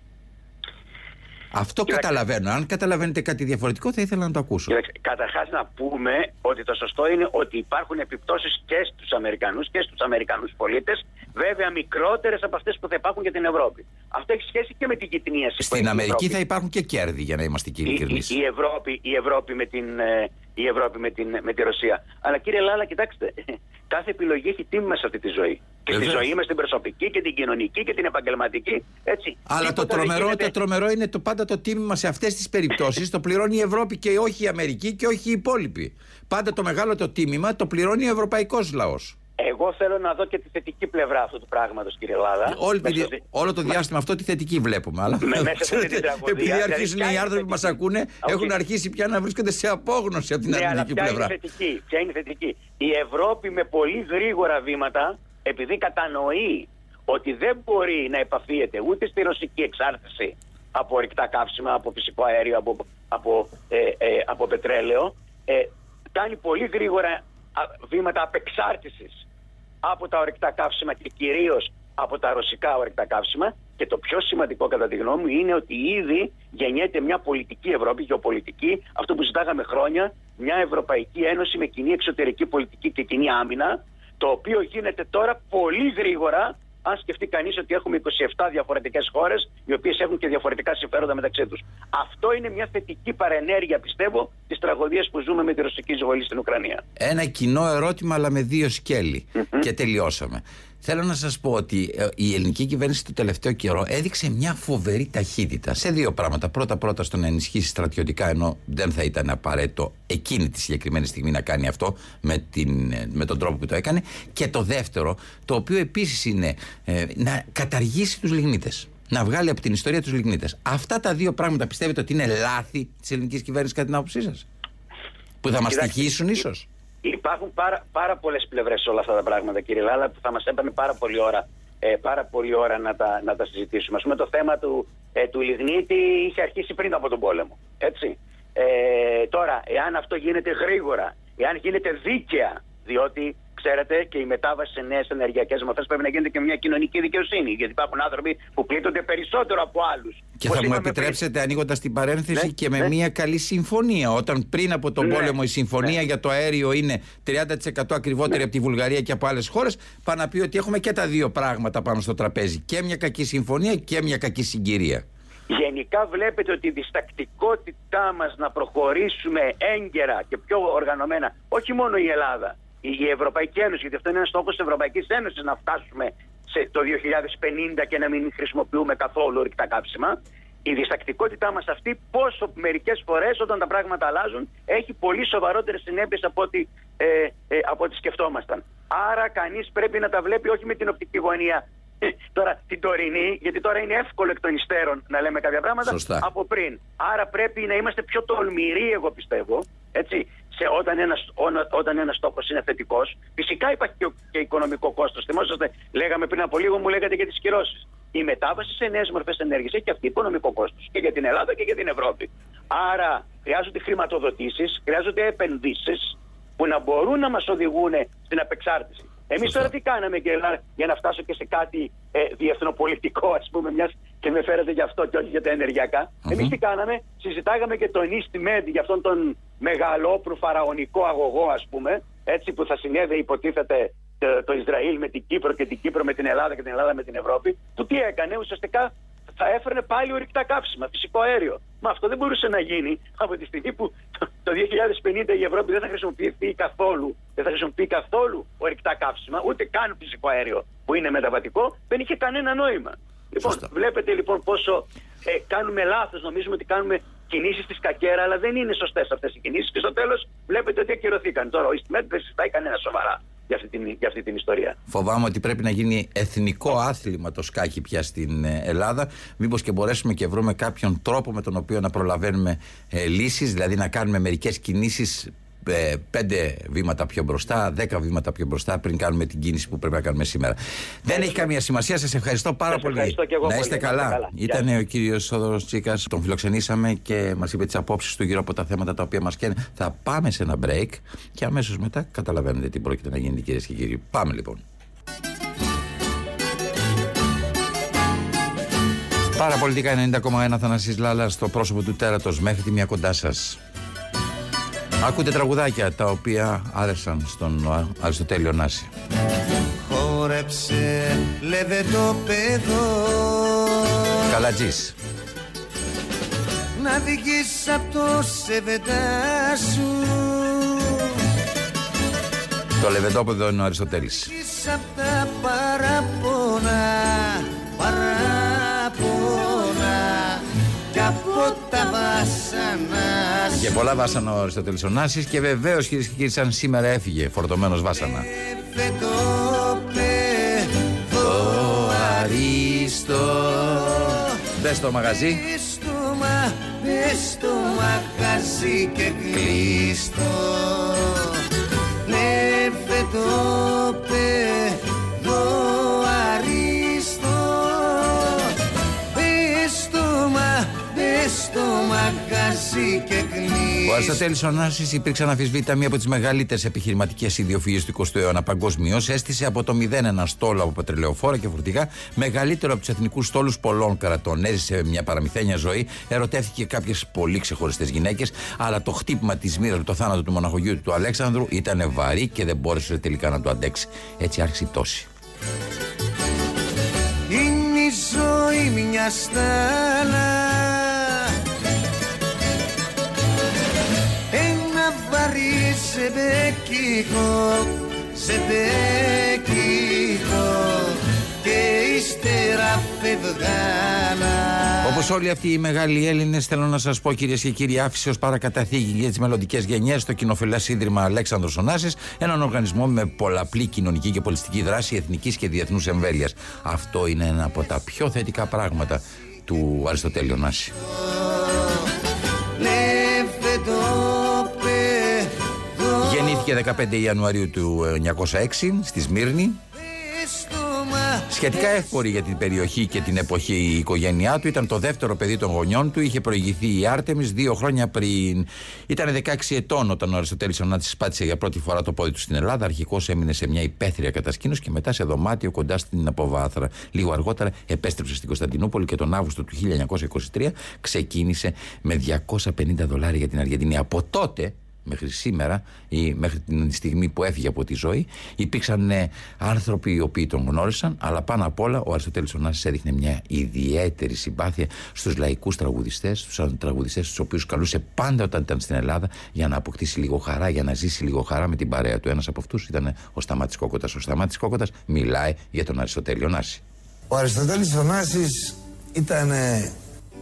Αυτό Κοιτάξτε. καταλαβαίνω. Αν καταλαβαίνετε κάτι διαφορετικό, θα ήθελα να το ακούσω. Καταρχάς, να πούμε ότι το σωστό είναι ότι υπάρχουν επιπτώσεις και στους Αμερικανούς και στους Αμερικανούς πολίτες, βέβαια μικρότερες από αυτές που θα υπάρχουν για την Ευρώπη. Αυτό έχει σχέση και με την γυτνίαση. που Στην έχει η Αμερική Ευρώπης. θα υπάρχουν και κέρδη, για να είμαστε και η, ειλικρινεί. η, η Ευρώπη, η Ευρώπη, με, την, ε, η Ευρώπη με, την, με τη Ρωσία. Αλλά κύριε Λάλα, κοιτάξτε, κάθε επιλογή έχει τίμημα σε αυτή τη ζωή. Και στη Βεβαίως. ζωή μας την προσωπική και την κοινωνική και την επαγγελματική. Έτσι. Αλλά το Τίποτα δεν τρομερό, γίνεται- το τρομερό είναι το πάντα το τίμημα σε αυτές τις περιπτώσεις. το πληρώνει η Ευρώπη και όχι η Αμερική και όχι οι υπόλοιποι. Πάντα το μεγάλο το τίμημα το πληρώνει ο ευρωπαϊκός λαός. Εγώ θέλω να δω και τη θετική πλευρά αυτού του πράγματος, κύριε Λάλα. Όλη τη- Μέσα στη- όλο το διάστημα αυτό τη θετική βλέπουμε. Αλλά Με- μέσα σε αυτή την ξέρετε, τραγωδία, επειδή δηλαδή, αρχίζουν ποια οι είναι άνθρωποι που μας θετική; ακούνε, Οκ. έχουν αρχίσει πια να βρίσκονται σε απόγνωση από την Ναι, αλλά αρνητική ποια πλευρά. είναι θετική; Ποια είναι θετική; Η Ευρώπη με πολύ γρήγορα βήματα, επειδή κατανοεί ότι δεν μπορεί να επαφίεται ούτε στη ρωσική εξάρτηση από ορυκτά καύσιμα, από φυσικό αέριο, από, από, ε, ε, από πετρέλαιο, ε, κάνει πολύ γρήγορα α, βήματα απεξάρτησης από τα ορυκτά καύσιμα και κυρίως από τα ρωσικά ορυκτά καύσιμα. Και το πιο σημαντικό κατά τη γνώμη μου είναι ότι ήδη γεννιέται μια πολιτική Ευρώπη, γεωπολιτική, αυτό που ζητάγαμε χρόνια, μια Ευρωπαϊκή Ένωση με κοινή εξωτερική πολιτική και κοινή άμυνα, το οποίο γίνεται τώρα πολύ γρήγορα αν σκεφτεί κανείς ότι έχουμε 27 διαφορετικές χώρες, οι οποίες έχουν και διαφορετικά συμφέροντα μεταξύ τους. Αυτό είναι μια θετική παρενέργεια, πιστεύω, της τραγωδίας που ζούμε με τη ρωσική εισβολή στην Ουκρανία. Ένα κοινό ερώτημα, αλλά με δύο σκέλη. Και τελειώσαμε. Θέλω να σας πω ότι ε, η ελληνική κυβέρνηση το τελευταίο καιρό έδειξε μια φοβερή ταχύτητα σε δύο πράγματα. Πρώτα-πρώτα στο να ενισχύσει στρατιωτικά, ενώ δεν θα ήταν απαραίτητο εκείνη τη συγκεκριμένη στιγμή να κάνει αυτό με, την, ε, με τον τρόπο που το έκανε. Και το δεύτερο, το οποίο επίσης είναι ε, να καταργήσει τους λιγνίτες. Να βγάλει από την ιστορία τους λιγνίτες. Αυτά τα δύο πράγματα πιστεύετε ότι είναι λάθη της ελληνικής κυβέρνησης κατά την άποψή σας; Που θα μας Κοιτάξτε, τυχήσουν ίσως; Υπάρχουν πάρα, πάρα πολλές πλευρές σε όλα αυτά τα πράγματα, κύριε Λάλα, που θα μας έπαιρνε πάρα πολλή ώρα, ε, πάρα πολλή ώρα να, τα, να τα συζητήσουμε. Α πούμε, το θέμα του, ε, του λιγνίτη είχε αρχίσει πριν από τον πόλεμο. Έτσι. Ε, τώρα, εάν αυτό γίνεται γρήγορα, εάν γίνεται δίκαια, διότι ξέρετε και η μετάβαση σε νέες ενεργειακές μορφές πρέπει να γίνεται και μια κοινωνική δικαιοσύνη. Γιατί υπάρχουν άνθρωποι που πλήττονται περισσότερο από άλλους. Και θα μου επιτρέψετε, ανοίγοντας την παρένθεση, Ναι, και με ναι. μια καλή συμφωνία. Όταν πριν από τον Ναι, πόλεμο η συμφωνία ναι. για το αέριο είναι 30% ακριβότερη από τη Βουλγαρία και από άλλες χώρες, πάει να πει ότι έχουμε και τα δύο πράγματα πάνω στο τραπέζι. Και μια κακή συμφωνία και μια κακή συγκυρία. Γενικά βλέπετε ότι η διστακτικότητά μας να προχωρήσουμε έγκαιρα και πιο οργανωμένα, όχι μόνο η Ελλάδα, η η Ευρωπαϊκή Ένωση, γιατί αυτό είναι ένας στόχος της Ευρωπαϊκής Ένωσης να φτάσουμε σε το 2050 και να μην χρησιμοποιούμε καθόλου ορυκτά κάψιμα. Η διστακτικότητά μας αυτή πόσο μερικές φορές όταν τα πράγματα αλλάζουν έχει πολύ σοβαρότερες συνέπειες από ό,τι, ε, ε, από ό,τι σκεφτόμασταν. Άρα κανείς πρέπει να τα βλέπει όχι με την οπτική γωνία ε, τώρα την τωρινή, γιατί τώρα είναι εύκολο εκ των υστέρων να λέμε κάποια πράγματα Σωστά. από πριν. Άρα πρέπει να είμαστε πιο τολμηροί, εγώ πιστεύω, έτσι, σε όταν ένας, όνα- όταν ένας στόχος είναι θετικός. Φυσικά υπάρχει και, ο- και οικονομικό κόστος. Θυμόσαστε, λέγαμε πριν από λίγο, μου λέγατε για τις κυρώσεις. Η μετάβαση σε νέες μορφές ενέργειας έχει και αυτή οικονομικό κόστος και για την Ελλάδα και για την Ευρώπη. Άρα χρειάζονται χρηματοδοτήσεις, χρειάζονται επενδύσεις που να μπορούν να μας οδηγούν στην απεξάρτηση. Εμείς Σωστά. τώρα τι κάναμε και να- για να φτάσω και σε κάτι ε, διεθνοπολιτικό, ας πούμε, μιας και με φέρετε για αυτό και όχι για τα ενεργειακά. Μμμ. Εμείς τι κάναμε, συζητάγαμε και τον East Med για αυτόν τον μεγαλόπρου φαραωνικό αγωγό, ας πούμε, έτσι που θα συνέδε υποτίθεται το, το Ισραήλ με την Κύπρο και την Κύπρο με την Ελλάδα και την Ελλάδα με την Ευρώπη. Που τι έκανε, ουσιαστικά θα έφερνε πάλι ορυκτά κάψιμα, φυσικό αέριο. Μα αυτό δεν μπορούσε να γίνει από τη στιγμή που το, το 2050 η Ευρώπη δεν θα χρησιμοποιηθεί καθόλου, δεν θα χρησιμοποιεί καθόλου ορυκτά κάψιμα, ούτε καν φυσικό αέριο που είναι μεταβατικό, δεν είχε κανένα νόημα. Λοιπόν, Σωστά. βλέπετε λοιπόν πόσο ε, κάνουμε λάθος, νομίζουμε ότι κάνουμε κινήσεις της κακέρα, αλλά δεν είναι σωστές αυτές οι κινήσεις και στο τέλος βλέπετε ότι ακυρωθήκαν. Τώρα ο Ιστιμέτ δεν συζητάει κανένα σοβαρά για αυτή, την, για αυτή την ιστορία. Φοβάμαι ότι πρέπει να γίνει εθνικό άθλημα το σκάκι πια στην ε, Ελλάδα. Μήπως και μπορέσουμε και βρούμε κάποιον τρόπο με τον οποίο να προλαβαίνουμε ε, λύσεις, δηλαδή να κάνουμε μερικές κινήσεις ε, πέντε βήματα πιο μπροστά, δέκα βήματα πιο μπροστά πριν κάνουμε την κίνηση που πρέπει να κάνουμε σήμερα. Δεν έχει καμία σημασία. Σας ευχαριστώ πάρα Σας πολύ. ευχαριστώ και εγώ να πολύ. είστε Να είστε καλά. καλά. Γεια Ήταν ο κύριος Σόδωρος Τσίκας. Τον φιλοξενήσαμε και μας είπε τις απόψεις του γύρω από τα θέματα τα οποία μας καίνε. Θα πάμε σε ένα break και αμέσως μετά καταλαβαίνετε τι πρόκειται να γίνει κυρίες και κύριοι. Πάμε λοιπόν. Παραπολιτικά 90,1 Θανασής Λάλας στο πρόσωπο του τέρατος μέχρι τη μία κοντά σας. Ακούτε τραγουδάκια τα οποία άρεσαν στον Α, Αριστοτέλειο Νάση. Χόρεψε λεβετό παιδό Καλατζής. Να βγεις απ' το σεβεντά σου Το λεβεντόπεδο είναι ο Αριστοτέλης. Βγεις απ' τα Και πολλά βάσανα ο Αριστοτέλης Ωνάση και βεβαίως κυρίες και κύριοι, σαν σήμερα έφυγε φορτωμένος βάσανα. Μπες στο μαγαζί. στο μαγαζί και κλείστο. Νεύε το παιδό. Μπε στο μαγαζί και κλείστο. Λεβε το παιδό αριστό Αριστοτέλης Ωνάση υπήρξε αναφυσβήτητα μία από τις μεγαλύτερες επιχειρηματικές ιδιοφυεί του 20ου αιώνα παγκοσμίως. Έστησε από το 0 ένα στόλο από πετρελαιοφόρα και φορτηγά, μεγαλύτερο από τους εθνικούς στόλους πολλών κρατών. Έζησε μια παραμυθένια ζωή, ερωτεύτηκε κάποιες πολύ ξεχωριστές γυναίκες, αλλά το χτύπημα της μοίρας, το θάνατο του μοναχογιού του Αλέξανδρου ήταν βαρύ και δεν μπόρεσε τελικά να το αντέξει. Έτσι άρχισε η πτώση. Είναι η ζωή μια στάλα βαρύ ζεμπέκικο Ζεμπέκικο Και ύστερα φευγάλα Όπως όλοι αυτοί οι μεγάλοι Έλληνες, θέλω να σας πω κυρίες και κύριοι, άφησες ω παρακαταθήκη για τις μελλοντικές γενιές το κοινοφιλέ Ίδρυμα Αλέξανδρος Ωνάσης, έναν οργανισμό με πολλαπλή κοινωνική και πολιτιστική δράση εθνικής και διεθνούς εμβέλειας. Αυτό είναι ένα από τα πιο θετικά πράγματα του Αριστοτέλη Ωνάση. Γεννήθηκε 15 Ιανουαρίου του 1906 στη Σμύρνη. στο Σχετικά εύπορη για την περιοχή και την εποχή η οικογένειά του. Ήταν το δεύτερο παιδί των γονιών του. Είχε προηγηθεί η Άρτεμις δύο χρόνια πριν. Ήταν 16 ετών όταν ο Αριστοτέλης Ωνάτης πάτησε για πρώτη φορά το πόδι του στην Ελλάδα. Αρχικώς έμεινε σε μια υπαίθρια κατασκήνωση και μετά σε δωμάτιο κοντά στην Αποβάθρα. Λίγο αργότερα επέστρεψε στην Κωνσταντινούπολη και τον Αύγουστο του 1923 ξεκίνησε με 250 δολάρια για την Αργεντινή. Από τότε μέχρι σήμερα ή μέχρι την στιγμή που έφυγε από τη ζωή υπήρξαν ε, άνθρωποι οι οποίοι τον γνώρισαν αλλά πάνω απ' όλα ο Αριστοτέλης Ωνάσης έδειχνε μια ιδιαίτερη συμπάθεια στους λαϊκούς τραγουδιστές στους τραγουδιστές τους οποίους καλούσε πάντα όταν ήταν στην Ελλάδα για να αποκτήσει λίγο χαρά για να ζήσει λίγο χαρά με την παρέα του ένας από αυτούς ήταν ο Σταμάτης Κόκοτας ο Σταμάτης Κόκοτας μιλάει για τον Αριστοτέλη Ωνάση Ο Αριστοτέλης Ωνάσης ήταν ε,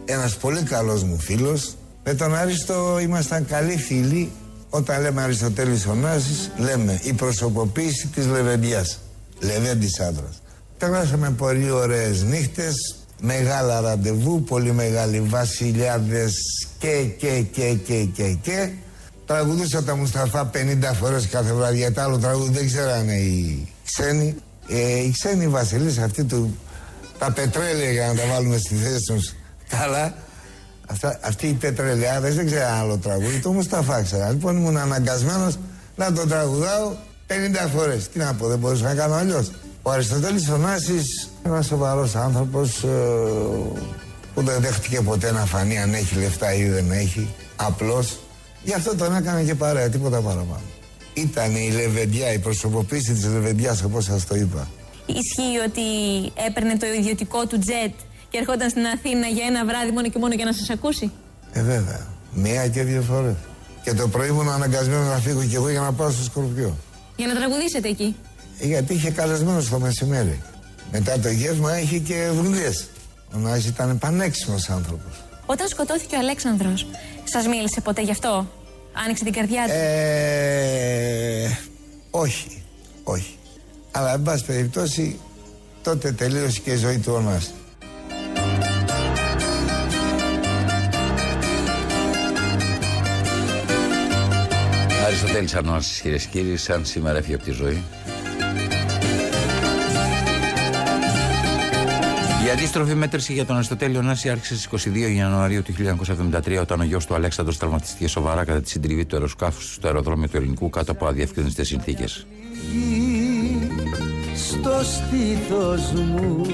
ένας πολύ καλός μου φίλος. Με τον Άριστο ήμασταν καλοί φίλοι. Όταν λέμε Αριστοτέλης Ωνάσης, λέμε η προσωποποίηση της Λεβεντιάς. Λεβέντης άντρας. Περάσαμε πολύ ωραίες νύχτες, μεγάλα ραντεβού, πολύ μεγάλοι βασιλιάδες και και και και και και. Τραγουδούσα τα Μουσταφά 50 φορές κάθε βράδυ, γιατί άλλο τραγούδι δεν ξέρανε οι ξένοι. Ε, οι ξένοι βασιλείς αυτοί του τα πετρέλαια για να τα βάλουμε στη θέση τους καλά. Αυτά, αυτοί οι πετρελαιάδες δεν ξέραν άλλο τραγούδι, το Μουσταφά ξέρα. Λοιπόν ήμουν αναγκασμένος να το τραγουδάω 50 φορές. Τι να πω, δεν μπορούσα να κάνω αλλιώς. Ο Αριστοτέλης Ωνάσης, ένας σοβαρός άνθρωπος ε, που δεν δέχτηκε ποτέ να φανεί αν έχει λεφτά ή δεν έχει. Απλώς. Γι' αυτό τον έκανε και παρέα, τίποτα παραπάνω. Ήταν η Λεβεντιά, η προσωποποίηση της Λεβεντιάς όπως σας το είπα. Ισχύει ότι έπαιρνε το ιδιωτικό του τζετ και ερχόταν στην Αθήνα για ένα βράδυ μόνο και μόνο για να σας ακούσει; Ε, βέβαια. Μία και δύο φορές. Και το πρωί ήμουν αναγκασμένος να φύγω κι εγώ για να πάω στο Σκορπιό. Για να τραγουδήσετε εκεί; Ε, γιατί είχε καλεσμένο το μεσημέρι. Μετά το γεύμα είχε και δουλειέ. Ο Νάης ήταν πανέξιμος άνθρωπος. Όταν σκοτώθηκε ο Αλέξανδρος, σας μίλησε ποτέ γι' αυτό; Άνοιξε την καρδιά του; Ε, όχι, όχι. Αλλά, εν πάση περιπτώσει, τότε τελείωσε και η ζωή του Ωνάση. Αριστοτέλης Ανώσης κυρίες και κύριοι σαν σήμερα έφυγε από τη ζωή Η αντίστροφη μέτρηση για τον Αριστοτέλη Ωνάση άρχισε στις 22 Ιανουαρίου του 1973 όταν ο γιος του Αλέξανδρος τραυματίστηκε σοβαρά κατά τη συντριβή του αεροσκάφους στο αεροδρόμιο του Ελληνικού κάτω από αδιευκρινιστές συνθήκες. στο στήθος μου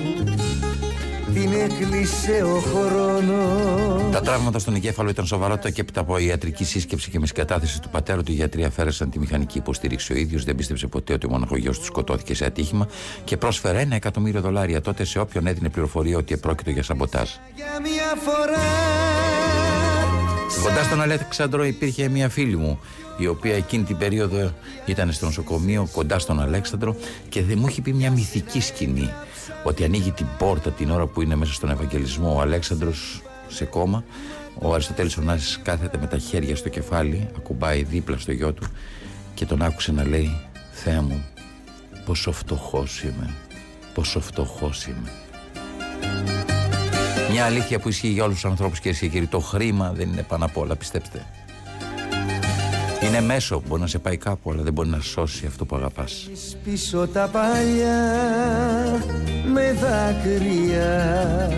την έκλεισε ο χρόνος Τα τραύματα στον εγκέφαλο ήταν σοβαρότητα και έπειτα από ιατρική σύσκεψη και με συγκατάθεση του πατέρα του, οι γιατροί αφαίρεσαν τη μηχανική υποστήριξη. Ο ίδιος δεν πίστεψε ποτέ ότι ο μοναχογιός του σκοτώθηκε σε ατύχημα και πρόσφερε ένα εκατομμύριο δολάρια τότε σε όποιον έδινε πληροφορία ότι επρόκειτο για σαμποτάζ. για μια φορά Κοντά στον Αλέξανδρο υπήρχε μια φίλη μου η οποία εκείνη την περίοδο ήταν στο νοσοκομείο κοντά στον Αλέξανδρο και δεν μου έχει πει μια μυθική σκηνή ότι ανοίγει την πόρτα την ώρα που είναι μέσα στον Ευαγγελισμό ο Αλέξανδρος σε κόμμα ο Αριστοτέλης Ωνάσης κάθεται με τα χέρια στο κεφάλι ακουμπάει δίπλα στο γιο του και τον άκουσε να λέει Θεέ μου πόσο φτωχός είμαι πόσο φτωχός είμαι μια αλήθεια που ισχύει για όλους τους ανθρώπους, κυρίε και κύριοι. Το χρήμα δεν είναι πάνω απ' όλα, πιστέψτε. Είναι μέσο που μπορεί να σε πάει κάπου, αλλά δεν μπορεί να σώσει αυτό που αγαπάς. πίσω τα παλιά με δάκρυα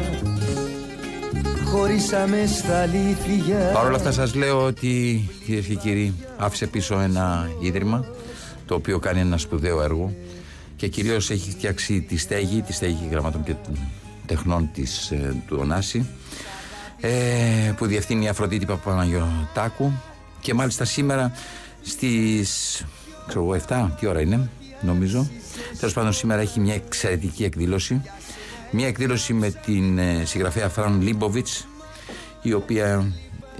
χωρίσαμε στα αλήθεια Παρ' όλα αυτά σας λέω ότι κυρίες και κύριοι άφησε πίσω ένα ίδρυμα το οποίο κάνει ένα σπουδαίο έργο και κυρίως έχει φτιάξει τη στέγη, τη στέγη γραμμάτων και τεχνών της, ε, του Ωνάση ε, που διευθύνει η Αφροδίτη Παπαναγιωτάκου και μάλιστα σήμερα στις ξέρω εγώ 7, τι ώρα είναι νομίζω. Τέλος πάντων σήμερα έχει μια εξαιρετική εκδήλωση. Μια εκδήλωση με την ε, συγγραφέα Φραν Λίμποβιτς η οποία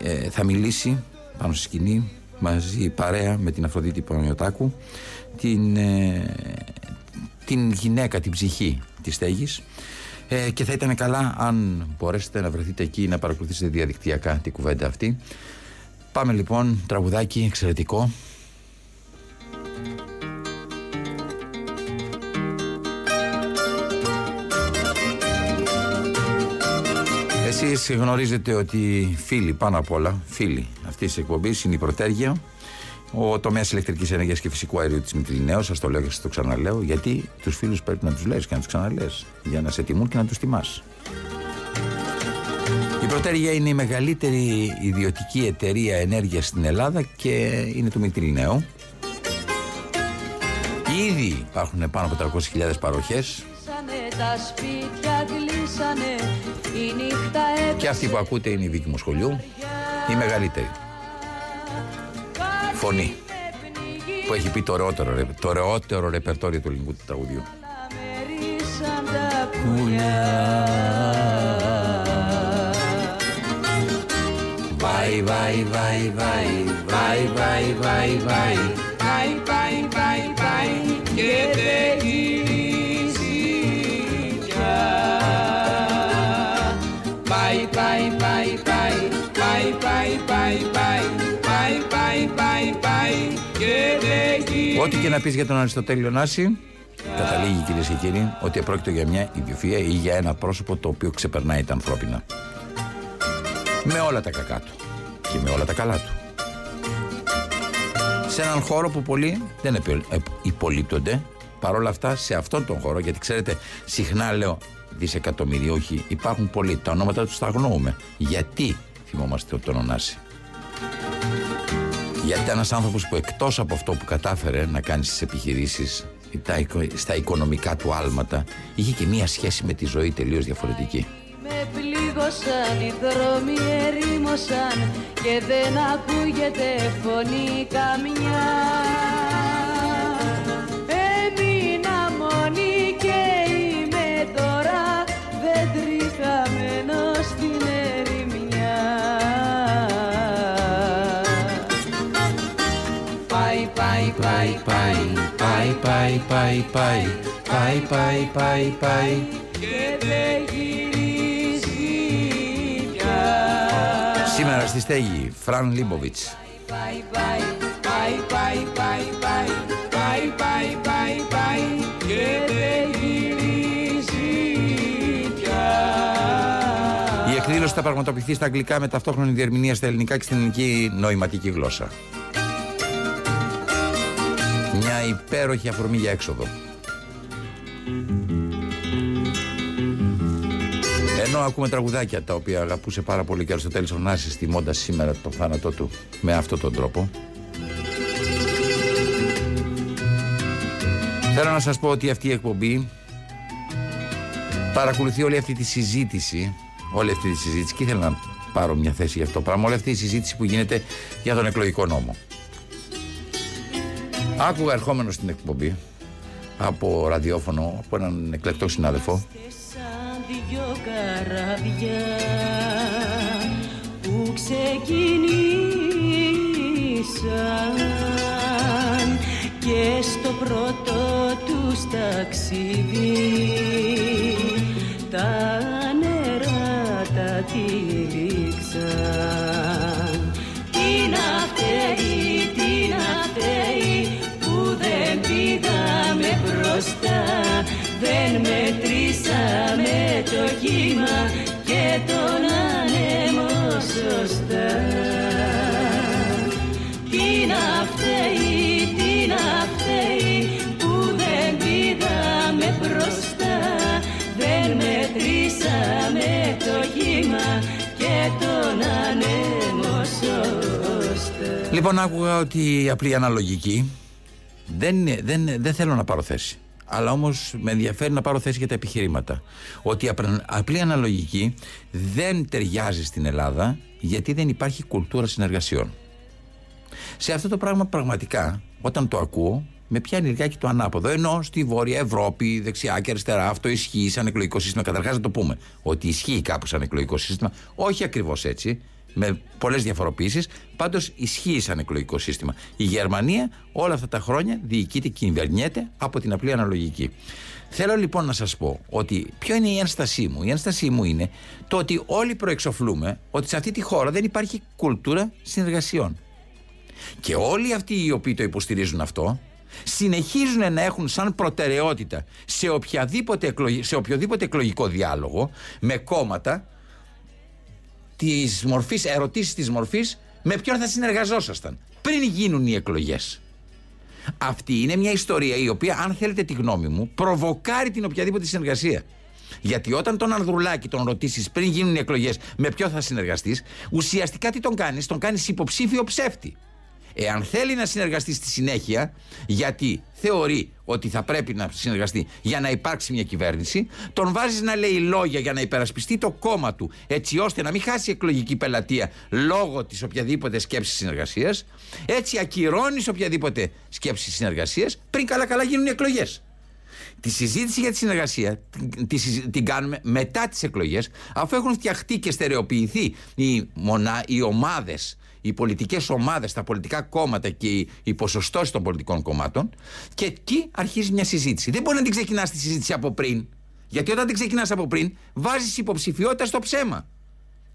ε, θα μιλήσει πάνω στη σκηνή μαζί παρέα με την Αφροδίτη Παναγιωτάκου την, ε, την γυναίκα, την ψυχή της στέγης. Ε, και θα ήταν καλά αν μπορέσετε να βρεθείτε εκεί να παρακολουθήσετε διαδικτυακά την κουβέντα αυτή πάμε λοιπόν τραγουδάκι εξαιρετικό Εσείς γνωρίζετε ότι φίλοι πάνω απ' όλα, φίλοι αυτής της εκπομπής είναι η Πρωτέργεια, ο τομέας ηλεκτρικής ενέργειας και φυσικού αερίου της Μητυλινέως, σας το λέω και σας το ξαναλέω, γιατί τους φίλους πρέπει να τους λες και να τους ξαναλες, για να σε τιμούν και να τους τιμάς. Η Πρωτέργεια είναι η μεγαλύτερη ιδιωτική εταιρεία ενέργειας στην Ελλάδα και είναι του Μητυλινέου. Ήδη υπάρχουν πάνω από 300.000 παροχές τα σπίτια κλείσανε η νύχτα και αυτή που ακούτε είναι η δίκη μου σχολείου, η μεγαλύτερη. Φωνή που έχει πει το ωραιότερο, ρε- το ωραιότερο ρεπερτόριο του ελληνικού τραγουδιού. μερίσαν τα πουλιά Βάι, βάι, βάι, βάι, βάι, βάι, βάι, βάι. Πάει, πάει, πάει, πάει και δεν γυρίζει πια Πάει, πάει, πάει, πάει, πάει, πάει, πάει, πάει Πάει, πάει, πάει, πάει και δεν γυρίζει Ό,τι και να πεις για τον Αριστοτέλειο Νάση, καταλήγει κυρίε και κύριοι ότι πρόκειται για μια ιδιοφυα ή για ένα πρόσωπο το οποίο ξεπερνάει τα ανθρώπινα. Με όλα τα κακά του και με όλα τα καλά του. Σε έναν χώρο που πολλοί δεν επι- ε, υπολείπτονται, παρόλα αυτά σε αυτόν τον χώρο, γιατί ξέρετε, συχνά λέω δισεκατομμυριούχοι, υπάρχουν πολλοί, τα ονόματα τους τα αγνοούμε. Γιατί θυμόμαστε τον Ωνάση; Γιατί ήταν ένας άνθρωπος που εκτός από αυτό που κατάφερε να κάνει στις επιχειρήσεις, τα οικο- στα οικονομικά του άλματα, είχε και μία σχέση με τη ζωή τελείως διαφορετική. Με πλήγωσαν οι δρόμοι ερήμωσαν και δεν ακούγεται φωνή καμιά Έμεινα μόνη και είμαι τώρα δέντρι χαμένο στην ερημιά Πάει, πάει, πάει, πάει, Πάει, πάει, πάει, πάει, πάει, πάει, πάει, πάει. και δεν Σήμερα στη στέγη, Φραν Λίμποβιτς. Η εκδήλωση θα πραγματοποιηθεί στα αγγλικά με ταυτόχρονη διερμηνία στα ελληνικά και στην ελληνική νοηματική γλώσσα. Μια υπέροχη αφορμή για έξοδο. Ενώ ακούμε τραγουδάκια τα οποία αγαπούσε πάρα πολύ και ο Αριστοτέλης Ωνάσης τιμώντας σήμερα το θάνατό του με αυτόν τον τρόπο. Θέλω να σας πω ότι αυτή η εκπομπή παρακολουθεί όλη αυτή τη συζήτηση όλη αυτή τη συζήτηση. Και ήθελα να πάρω μια θέση για αυτό το πράγμα. Όλη αυτή η συζήτηση που γίνεται για τον εκλογικό νόμο. Άκουγα ερχόμενο στην εκπομπή από ραδιόφωνο από έναν εκλεκτό συνάδελφο. Σαν δυο καράβια που ξεκινήσαν και στο πρώτο τους ταξίδι τα νερά τα τυλίξαν. Τι να φταίει, τι να φταίει που δεν πήγαμε μπροστά δεν μετρήσαμε το κύμα και τον άνεμο σωστά. Τι να φταίει, τι να φταίει που δεν πήγαμε μπροστά. Δεν μετρήσαμε το κύμα και τον άνεμο σωστά. Λοιπόν άκουγα ότι απλή αναλογική δεν, δεν, δεν θέλω να πάρω θέση. Αλλά όμως με ενδιαφέρει να πάρω θέση για τα επιχειρήματα. Ότι η απρα- απλή αναλογική δεν ταιριάζει στην Ελλάδα γιατί δεν υπάρχει κουλτούρα συνεργασιών. Σε αυτό το πράγμα πραγματικά, όταν το ακούω, με πιάνει λιγάκι το ανάποδο. Ενώ στη Βόρεια Ευρώπη, δεξιά και αριστερά, αυτό ισχύει σαν εκλογικό σύστημα. Καταρχάς, να το πούμε ότι ισχύει κάπου σαν εκλογικό σύστημα. Όχι ακριβώς έτσι, με πολλές διαφοροποιήσεις. Πάντως ισχύει σαν εκλογικό σύστημα. Η Γερμανία όλα αυτά τα χρόνια διοικείται και κυβερνιέται από την απλή αναλογική. Θέλω λοιπόν να σας πω ότι ποιο είναι η ένστασή μου. Η ένστασή μου είναι το ότι όλοι προεξοφλούμε ότι σε αυτή τη χώρα δεν υπάρχει κουλτούρα συνεργασιών. Και όλοι αυτοί οι οποίοι το υποστηρίζουν αυτό συνεχίζουν να έχουν σαν προτεραιότητα σε, οποιαδήποτε εκλογ- σε οποιοδήποτε εκλογικό διάλογο με κόμματα της μορφής, ερωτήσεις της μορφής με ποιον θα συνεργαζόσασταν πριν γίνουν οι εκλογές. Αυτή είναι μια ιστορία η οποία, αν θέλετε τη γνώμη μου, προβοκάρει την οποιαδήποτε συνεργασία. Γιατί όταν τον Ανδρουλάκη τον ρωτήσεις πριν γίνουν οι εκλογές με ποιο θα συνεργαστείς, ουσιαστικά τι τον κάνεις, τον κάνεις υποψήφιο ψεύτη. Εάν θέλει να συνεργαστεί στη συνέχεια, γιατί θεωρεί ότι θα πρέπει να συνεργαστεί για να υπάρξει μια κυβέρνηση, τον βάζει να λέει λόγια για να υπερασπιστεί το κόμμα του, έτσι ώστε να μην χάσει εκλογική πελατεία λόγω της οποιαδήποτε σκέψης συνεργασίας, έτσι ακυρώνεις οποιαδήποτε σκέψη συνεργασίας πριν καλά-καλά γίνουν οι εκλογές. Τη συζήτηση για τη συνεργασία την, τη συζη- την κάνουμε μετά τις εκλογές αφού έχουν φτιαχτεί και στερεοποιηθεί οι, μονά, οι ομάδες οι πολιτικές ομάδες, τα πολιτικά κόμματα και οι, οι ποσοστώσεις των πολιτικών κομμάτων και εκεί αρχίζει μια συζήτηση. Δεν μπορεί να την ξεκινάς τη συζήτηση από πριν. Γιατί όταν την ξεκινάς από πριν βάζεις υποψηφιότητα στο ψέμα.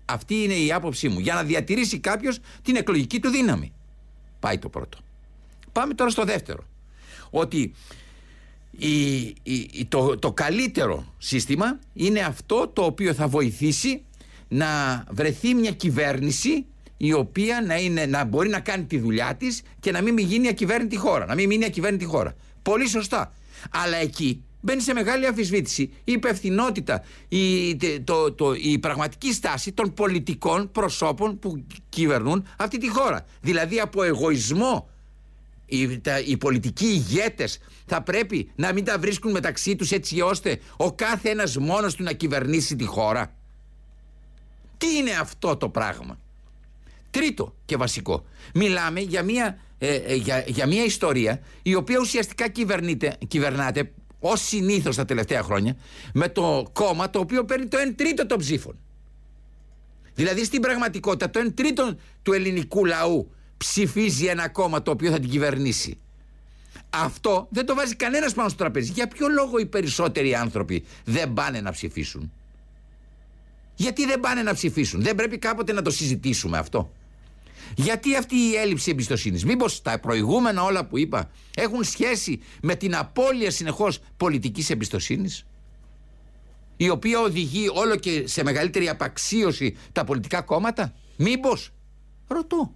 Αυτή είναι η άποψή μου. Για να διατηρήσει κάποιος την εκλογική του δύναμη. Πάει το πρώτο. Πάμε τώρα στο δεύτερο. Ότι η, η- η- το, το καλύτερο σύστημα είναι αυτό το οποίο θα βοηθήσει να βρεθεί μια κυβέρνηση η οποία να, είναι, να μπορεί να κάνει τη δουλειά της και να μην γίνει ακυβέρνητη χώρα. Να μην μείνει ακυβέρνητη χώρα. Πολύ σωστά. Αλλά εκεί μπαίνει σε μεγάλη αμφισβήτηση η υπευθυνότητα, η, τε- το, το, η πραγματική στάση των πολιτικών προσώπων που κυβερνούν αυτή τη χώρα. Δηλαδή από εγωισμό οι, τα, οι πολιτικοί ηγέτες θα πρέπει να μην τα βρίσκουν μεταξύ τους έτσι ώστε ο κάθε ένας μόνος του να κυβερνήσει τη χώρα. Τι είναι αυτό το πράγμα; Τρίτο και βασικό. Μιλάμε για μια, ε, ε, για, για μια ιστορία η οποία ουσιαστικά κυβερνείται, κυβερνάται ως συνήθως τα τελευταία χρόνια με το κόμμα το οποίο παίρνει το 1 τρίτο των ψήφων. Δηλαδή στην πραγματικότητα το 1 τρίτο του ελληνικού λαού ψηφίζει ένα κόμμα το οποίο θα την κυβερνήσει. Αυτό δεν το βάζει κανένας πάνω στο τραπέζι. Για ποιο λόγο οι περισσότεροι άνθρωποι δεν πάνε να ψηφίσουν; Γιατί δεν πάνε να ψηφίσουν; Δεν πρέπει κάποτε να το συζητήσουμε αυτό. Γιατί αυτή η έλλειψη εμπιστοσύνης, Μήπως τα προηγούμενα όλα που είπα έχουν σχέση με την απώλεια συνεχώς πολιτικής εμπιστοσύνης, η οποία οδηγεί όλο και σε μεγαλύτερη απαξίωση τα πολιτικά κόμματα; Μήπως; Ρωτώ.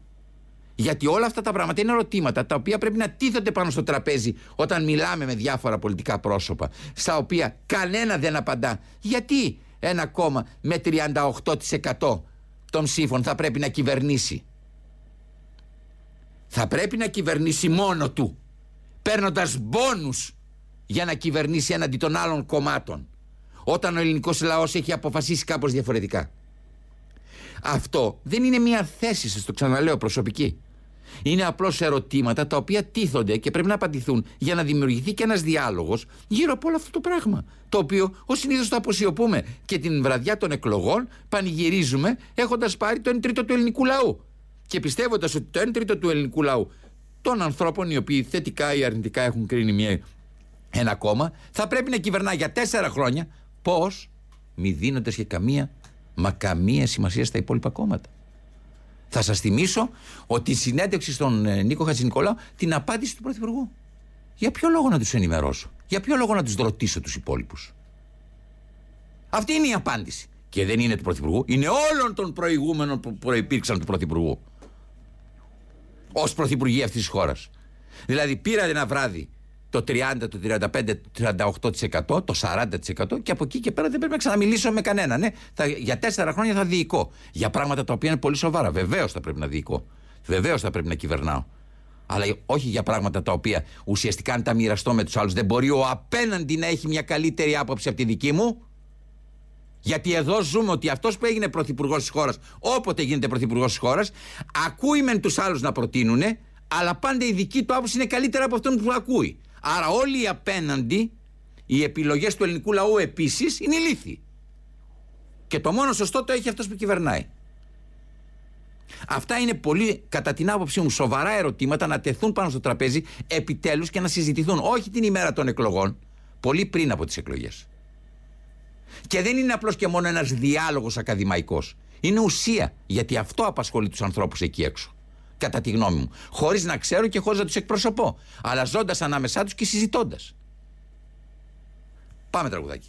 Γιατί όλα αυτά τα πράγματα είναι ερωτήματα τα οποία πρέπει να τίθενται πάνω στο τραπέζι όταν μιλάμε με διάφορα πολιτικά πρόσωπα, στα οποία κανένα δεν απαντά. Γιατί ένα κόμμα με 38% των ψήφων θα πρέπει να κυβερνήσει; Θα πρέπει να κυβερνήσει μόνο του, παίρνοντας μπόνους για να κυβερνήσει έναντι των άλλων κομμάτων, όταν ο ελληνικός λαός έχει αποφασίσει κάπως διαφορετικά. Αυτό δεν είναι μια θέση, σας το ξαναλέω, προσωπική. Είναι απλώς ερωτήματα τα οποία τίθονται και πρέπει να απαντηθούν για να δημιουργηθεί και ένας διάλογος γύρω από όλο αυτό το πράγμα. Το οποίο ως συνήθως το αποσιωπούμε και την βραδιά των εκλογών πανηγυρίζουμε έχοντας πάρει το 1 τρίτο του ελληνικού λαού. Και πιστεύοντας ότι το 1 τρίτο του ελληνικού λαού των ανθρώπων οι οποίοι θετικά ή αρνητικά έχουν κρίνει μια, ένα κόμμα θα πρέπει να κυβερνά για τέσσερα χρόνια. Πώς, μη δίνοντας και καμία, μα καμία σημασία στα υπόλοιπα κόμματα. Θα σας θυμίσω ότι η συνέντευξη στον ε, Νίκο Χατζηνικολάου την απάντηση του Πρωθυπουργού. Για ποιο λόγο να τους ενημερώσω, Για ποιο λόγο να τους ρωτήσω τους υπόλοιπους; Αυτή είναι η απάντηση. Και δεν είναι του Πρωθυπουργού, είναι όλων των προηγούμενων που προϋπήρξαν του Πρωθυπουργού. Ω Πρωθυπουργοί αυτής της χώρας. Δηλαδή πήρατε ένα βράδυ το 30, το 35, το 38%, το 40% και από εκεί και πέρα δεν πρέπει να ξαναμιλήσω με κανέναν. Ναι, θα, για τέσσερα χρόνια θα διοικώ. Για πράγματα τα οποία είναι πολύ σοβαρά. Βεβαίως θα πρέπει να διοικώ. Βεβαίως θα πρέπει να κυβερνάω. Αλλά όχι για πράγματα τα οποία ουσιαστικά αν τα μοιραστώ με τους άλλους δεν μπορεί ο απέναντι να έχει μια καλύτερη άποψη από τη δική μου. Γιατί εδώ ζούμε ότι αυτός που έγινε πρωθυπουργός της χώρας, όποτε γίνεται πρωθυπουργός της χώρας, ακούει μεν τους άλλους να προτείνουν, αλλά πάντα η δική του άποψη είναι καλύτερα από αυτόν που ακούει. Άρα όλοι οι απέναντι, οι επιλογές του ελληνικού λαού επίσης είναι ηλίθιοι. Και το μόνο σωστό το έχει αυτός που κυβερνάει. Αυτά είναι πολύ, κατά την άποψή μου, σοβαρά ερωτήματα να τεθούν πάνω στο τραπέζι επιτέλους και να συζητηθούν. Όχι την ημέρα των εκλογών, πολύ πριν από τις εκλογές. Και δεν είναι απλώς και μόνο ένας διάλογος ακαδημαϊκός. Είναι ουσία, γιατί αυτό απασχολεί τους ανθρώπους εκεί έξω. Κατά τη γνώμη μου. Χωρίς να ξέρω και χωρίς να τους εκπροσωπώ. Αλλά ζώντας ανάμεσά τους και συζητώντας. Πάμε τραγουδάκι.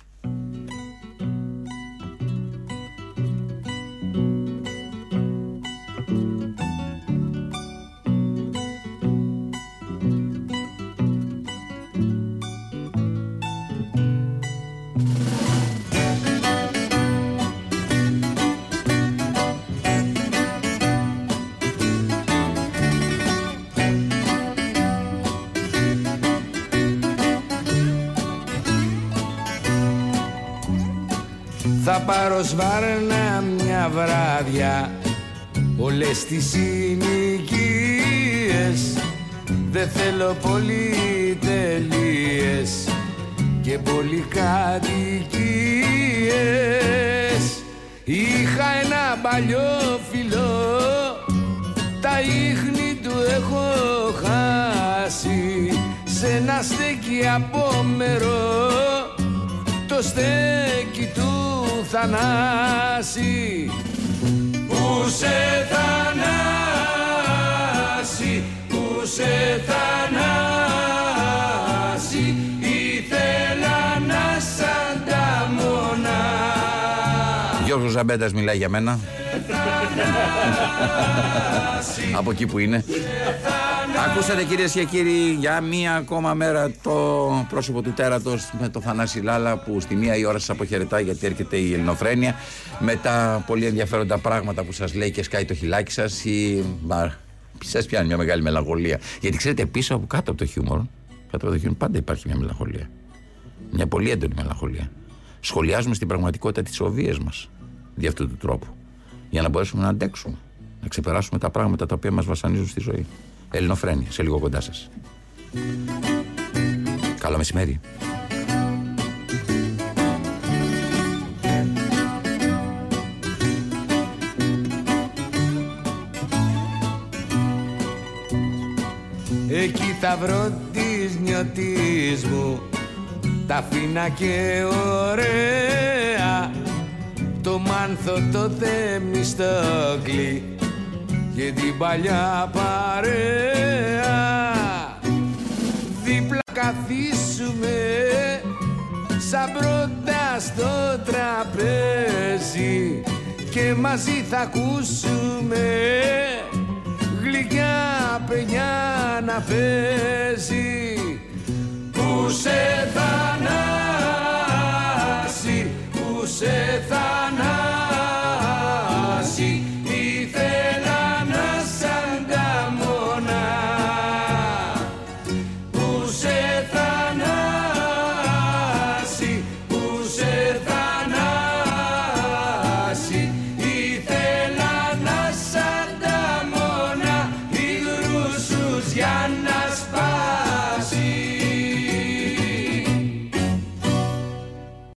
Πάρω σβάρνα μια βράδια. Όλες τις συνοικίες Δεν θέλω πολυτελείες Και πολυκατοικίες Είχα ένα παλιό φιλό Τα ίχνη του έχω χάσει. Σ' ένα στέκι απόμερο Το στέκι του Θανάση Που σε Θανάση Που σε Θανάση Ήθελα να σ' ανταμονά Γιώργος Ζαμπέντας μιλάει για μένα. Από εκεί που είναι. Ακούσατε κυρίες και κύριοι για μία ακόμα μέρα το πρόσωπο του τέρατος με το Θανάση Λάλα που στη μία η ώρα σας αποχαιρετάει γιατί έρχεται η Ελληνοφρένεια με τα πολύ ενδιαφέροντα πράγματα που σας λέει και σκάει το χιλάκι σας. Η... Σας πιάνει μια μεγάλη μελαγχολία. Γιατί ξέρετε, πίσω από κάτω από το χιούμορ, κάτω από το χιούμορ πάντα υπάρχει μια μελαγχολία. Μια πολύ έντονη μελαγχολία. Σχολιάζουμε στην πραγματικότητα τις οβίες μας δι' αυτού του τρόπου. Για να μπορέσουμε να αντέξουμε. Να ξεπεράσουμε τα πράγματα τα οποία μας βασανίζουν στη ζωή. Ελληνοφρένη, σε λίγο κοντά σας. Καλό μεσημέρι. Εκεί θα βρω τις νιώτης μου Τα φίνα και ωραία Το μάνθο το θεμιστόκλι και την παλιά παρέα. Δίπλα καθίσουμε σαν πρώτα στο τραπέζι. Και μαζί θα ακούσουμε γλυκιά παιδιά να παίζει. Που σε θανάσει, που σε θανάσει